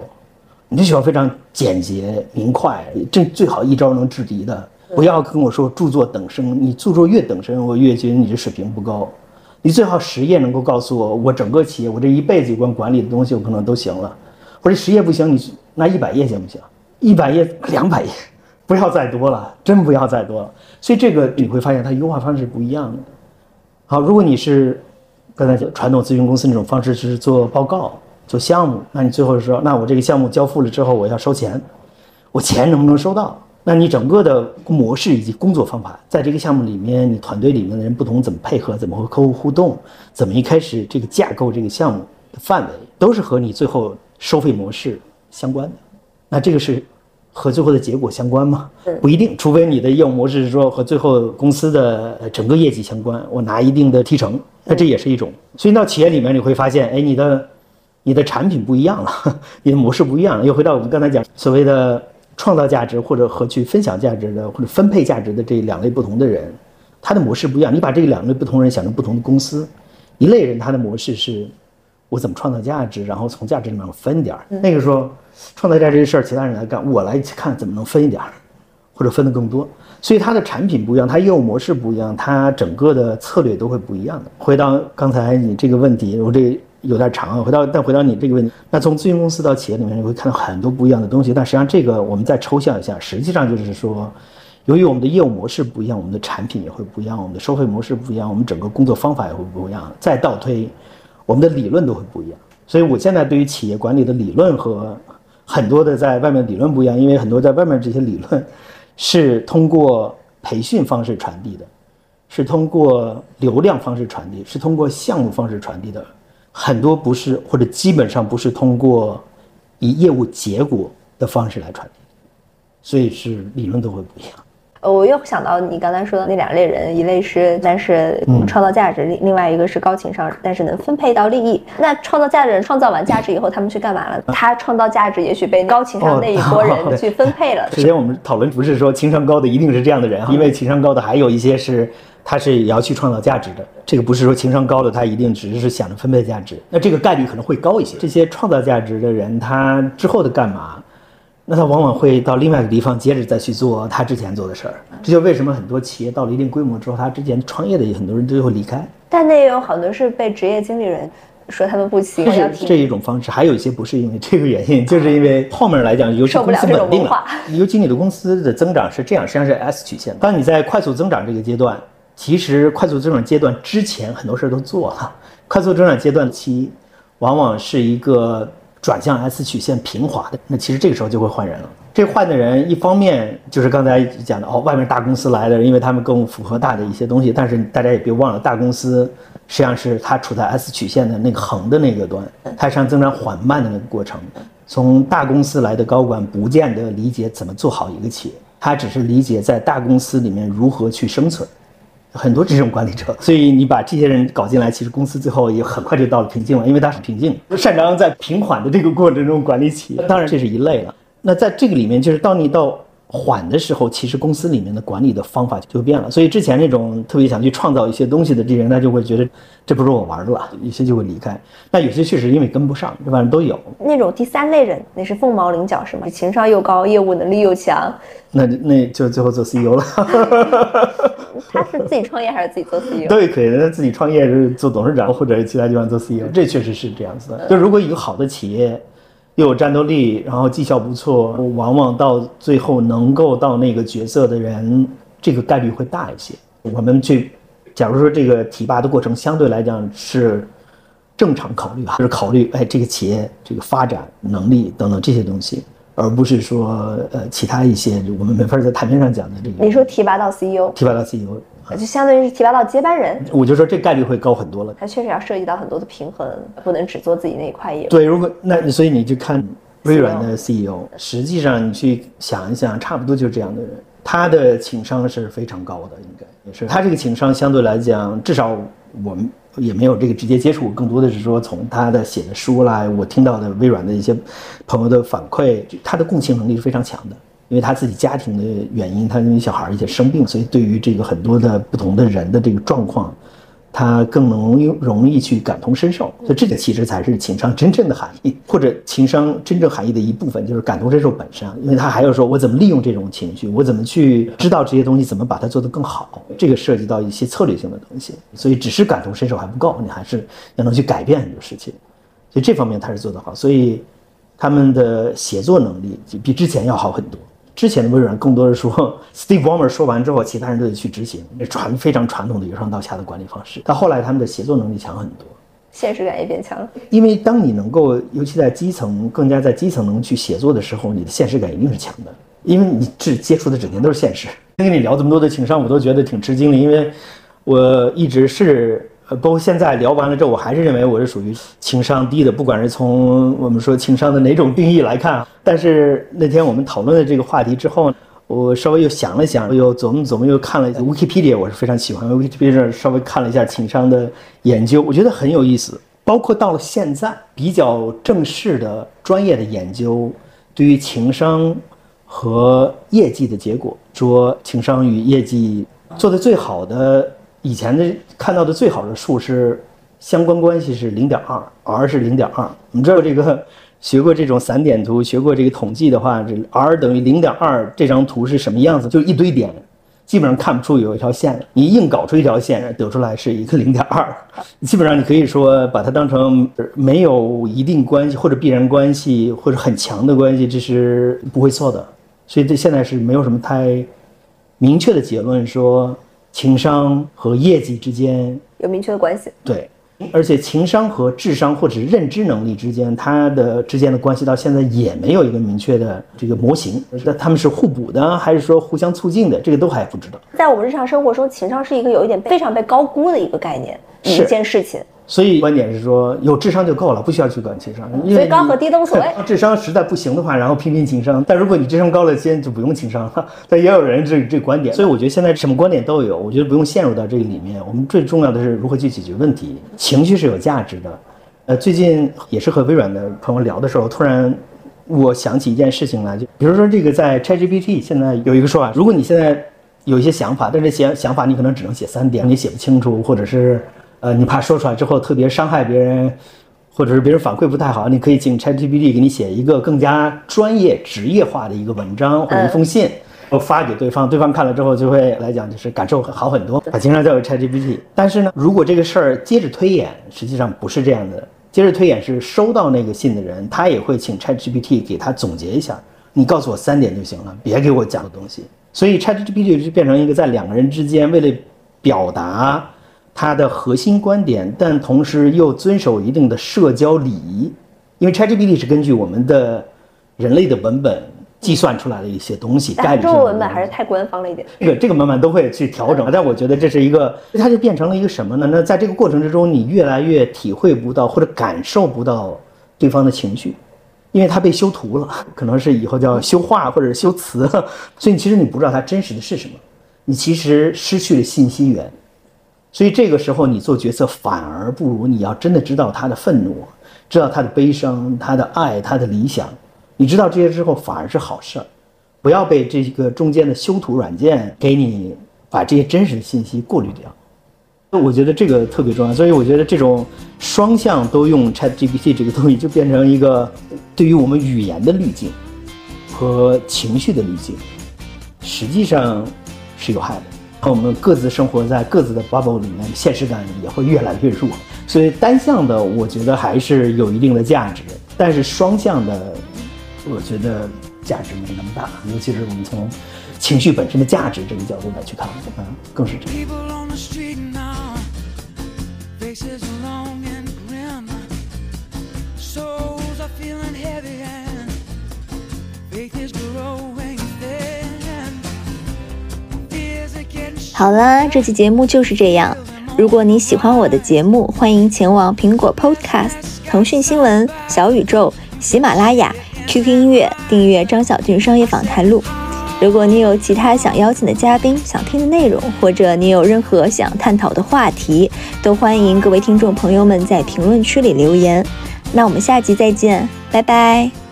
你就喜欢非常简洁明快，这最好一招能制敌的。不要跟我说著作等身，你著作越等身，我越觉得你这水平不高。你最好实业能够告诉我，我整个企业我这一辈子有关管理的东西，我可能都行了。或者实业不行，你拿一百页行不行？一百页、两百页，不要再多了，真不要再多了。所以这个你会发现，它优化方式不一样的。好，如果你是刚才讲传统咨询公司那种方式，是做报告、做项目，那你最后说，那我这个项目交付了之后，我要收钱，我钱能不能收到？那你整个的模式以及工作方法，在这个项目里面，你团队里面的人不同，怎么配合，怎么和客户互动，怎么一开始这个架构这个项目的范围，都是和你最后收费模式相关的。那这个是和最后的结果相关吗？不一定，除非你的业务模式是说和最后公司的整个业绩相关，我拿一定的提成，那这也是一种。所以到企业里面你会发现，哎，你的你的产品不一样了，你的模式不一样了。又回到我们刚才讲所谓的创造价值或者和去分享价值的或者分配价值的这两类不同的人，他的模式不一样。你把这两类不同人想成不同的公司，一类人他的模式是。我怎么创造价值，然后从价值里面分点儿。那个说创造价值的事儿，其他人来干，我来看怎么能分一点儿，或者分的更多。所以它的产品不一样，它业务模式不一样，它整个的策略都会不一样的。回到刚才你这个问题，我这有点长啊。回到但回到你这个问题，那从咨询公司到企业里面，你会看到很多不一样的东西。但实际上这个我们再抽象一下，实际上就是说，由于我们的业务模式不一样，我们的产品也会不一样，我们的收费模式不一样，我们整个工作方法也会不一样。再倒推。我们的理论都会不一样，所以我现在对于企业管理的理论和很多的在外面理论不一样，因为很多在外面这些理论是通过培训方式传递的，是通过流量方式传递，是通过项目方式传递的，很多不是或者基本上不是通过以业务结果的方式来传递，所以是理论都会不一样。呃，我又想到你刚才说的那两类人，一类是但是创造价值，另另外一个是高情商，但是能分配到利益。那创造价值人创造完价值以后，他们去干嘛了？他创造价值也许被高情商那一波人 去分配了。首先，我们讨论不是说情商高的一定是这样的人，因为情商高的还有一些是他是也要去创造价值的。这个不是说情商高的他一定只是想着分配价值，那这个概率可能会高一些。这些创造价值的人，他之后的干嘛？那他往往会到另外一个地方，接着再去做他之前做的事儿。这就为什么很多企业到了一定规模之后，他之前创业的很多人都会离开。但那也有好多是被职业经理人说他们不行，是这一种方式。还有一些不是因为这个原因，就是因为后面来讲，尤其公司稳定了，尤其你的公司的增长是这样，实际上是 S 曲线。当你在快速增长这个阶段，其实快速增长阶段之前很多事儿都做了。快速增长阶段期，往往是一个。转向 S 曲线平滑的，那其实这个时候就会换人了。这换的人，一方面就是刚才讲的哦，外面大公司来的，因为他们更符合大的一些东西。但是大家也别忘了，大公司实际上是它处在 S 曲线的那个横的那个端，它实际上增长缓慢的那个过程。从大公司来的高管不见得理解怎么做好一个企业，他只是理解在大公司里面如何去生存。很多这种管理者，所以你把这些人搞进来，其实公司最后也很快就到了瓶颈了，因为它是瓶颈，擅长在平缓的这个过程中管理企业。当然这是一类了。那在这个里面，就是当你到。缓的时候，其实公司里面的管理的方法就变了。所以之前那种特别想去创造一些东西的这些人，他就会觉得这不是我玩的了，有些就会离开。那有些确实因为跟不上，这反正都有。那种第三类人，那是凤毛麟角，是吗？情商又高，业务能力又强，那那就最后做 CEO 了。他是自己创业还是自己做 CEO？都可以，他自己创业是做董事长或者其他地方做 CEO，这确实是这样子的。就如果一个好的企业。又有战斗力，然后绩效不错，往往到最后能够到那个角色的人，这个概率会大一些。我们去，假如说这个提拔的过程相对来讲是正常考虑啊，就是考虑哎这个企业这个发展能力等等这些东西，而不是说呃其他一些我们没法在台面上讲的这个。你说提拔到 CEO，提拔到 CEO。就相当于是提拔到接班人，我就说这概率会高很多了。它确实要涉及到很多的平衡，不能只做自己那一块业务。对，如果那所以你就看微软的 CEO，实际上你去想一想，差不多就是这样的人，他的情商是非常高的，应该也是。他这个情商相对来讲，至少我们也没有这个直接接触，更多的是说从他的写的书来，我听到的微软的一些朋友的反馈，他的共情能力是非常强的。因为他自己家庭的原因，他因为小孩一些生病，所以对于这个很多的不同的人的这个状况，他更能容易去感同身受。所以这个其实才是情商真正的含义，或者情商真正含义的一部分，就是感同身受本身。因为他还要说，我怎么利用这种情绪，我怎么去知道这些东西，怎么把它做得更好。这个涉及到一些策略性的东西，所以只是感同身受还不够，你还是要能去改变很多事情。所以这方面他是做得好，所以他们的写作能力比之前要好很多。之前的微软更多的说，Steve Ballmer 说完之后，其他人都得去执行，那传非常传统的由上到下的管理方式。到后来，他们的协作能力强很多，现实感也变强了。因为当你能够，尤其在基层，更加在基层能去协作的时候，你的现实感一定是强的，因为你只接触的整天都是现实。跟你聊这么多的情商，我都觉得挺吃惊的，因为我一直是。呃，包括现在聊完了之后，我还是认为我是属于情商低的，不管是从我们说情商的哪种定义来看。但是那天我们讨论了这个话题之后，我稍微又想了想，又琢磨琢磨，又看了 Wikipedia，我是非常喜欢 Wikipedia，稍微看了一下情商的研究，我觉得很有意思。包括到了现在比较正式的专业的研究，对于情商和业绩的结果，说情商与业绩做的最好的。以前的看到的最好的数是相关关系是零点二，R 是零点二。你知道这个学过这种散点图，学过这个统计的话，这 R 等于零点二这张图是什么样子？就一堆点，基本上看不出有一条线。你硬搞出一条线，得出来是一个零点二，基本上你可以说把它当成没有一定关系或者必然关系或者很强的关系，这是不会错的。所以这现在是没有什么太明确的结论说。情商和业绩之间有明确的关系，对，而且情商和智商或者是认知能力之间，它的之间的关系到现在也没有一个明确的这个模型。那他们是互补的，还是说互相促进的？这个都还不知道。在我们日常生活中，情商是一个有一点非常被高估的一个概念，一件事情。所以观点是说，有智商就够了，不需要去管情商。所以高和低都无所谓。智商实在不行的话，然后拼拼情商。但如果你智商高了，先就不用情商了。但也有人这这观点，所以我觉得现在什么观点都有，我觉得不用陷入到这个里面。我们最重要的是如何去解决问题。情绪是有价值的。呃，最近也是和微软的朋友聊的时候，突然我想起一件事情来，就比如说这个在 ChatGPT 现在有一个说法，如果你现在有一些想法，但是想想法你可能只能写三点，你写不清楚，或者是。呃，你怕说出来之后特别伤害别人，或者是别人反馈不太好，你可以请 ChatGPT 给你写一个更加专业、职业化的一个文章或者一封信，发给对方，对方看了之后就会来讲，就是感受好很多，把情商交给 ChatGPT。但是呢，如果这个事儿接着推演，实际上不是这样的。接着推演是收到那个信的人，他也会请 ChatGPT 给他总结一下，你告诉我三点就行了，别给我讲的东西。所以 ChatGPT 就变成一个在两个人之间为了表达。它的核心观点，但同时又遵守一定的社交礼仪，因为 ChatGPT 是根据我们的人类的文本计算出来的一些东西。但中文文本还是太官方了一点。这个这个慢慢都会去调整，但我觉得这是一个，它就变成了一个什么呢？那在这个过程之中，你越来越体会不到或者感受不到对方的情绪，因为它被修图了，可能是以后叫修画或者修辞，所以其实你不知道它真实的是什么，你其实失去了信息源。所以这个时候，你做决策反而不如你要真的知道他的愤怒，知道他的悲伤、他的爱、他的理想。你知道这些之后，反而是好事儿。不要被这个中间的修图软件给你把这些真实的信息过滤掉。我觉得这个特别重要。所以我觉得这种双向都用 ChatGPT 这个东西，就变成一个对于我们语言的滤镜和情绪的滤镜，实际上是有害的。我们各自生活在各自的 bubble 里面，现实感也会越来越弱。所以单向的，我觉得还是有一定的价值，但是双向的，我觉得价值没那么大。尤其是我们从情绪本身的价值这个角度来去看，啊，更是这样。好啦，这期节目就是这样。如果你喜欢我的节目，欢迎前往苹果 Podcast、腾讯新闻、小宇宙、喜马拉雅、QQ 音乐订阅张小俊商业访谈录。如果你有其他想邀请的嘉宾、想听的内容，或者你有任何想探讨的话题，都欢迎各位听众朋友们在评论区里留言。那我们下集再见，拜拜。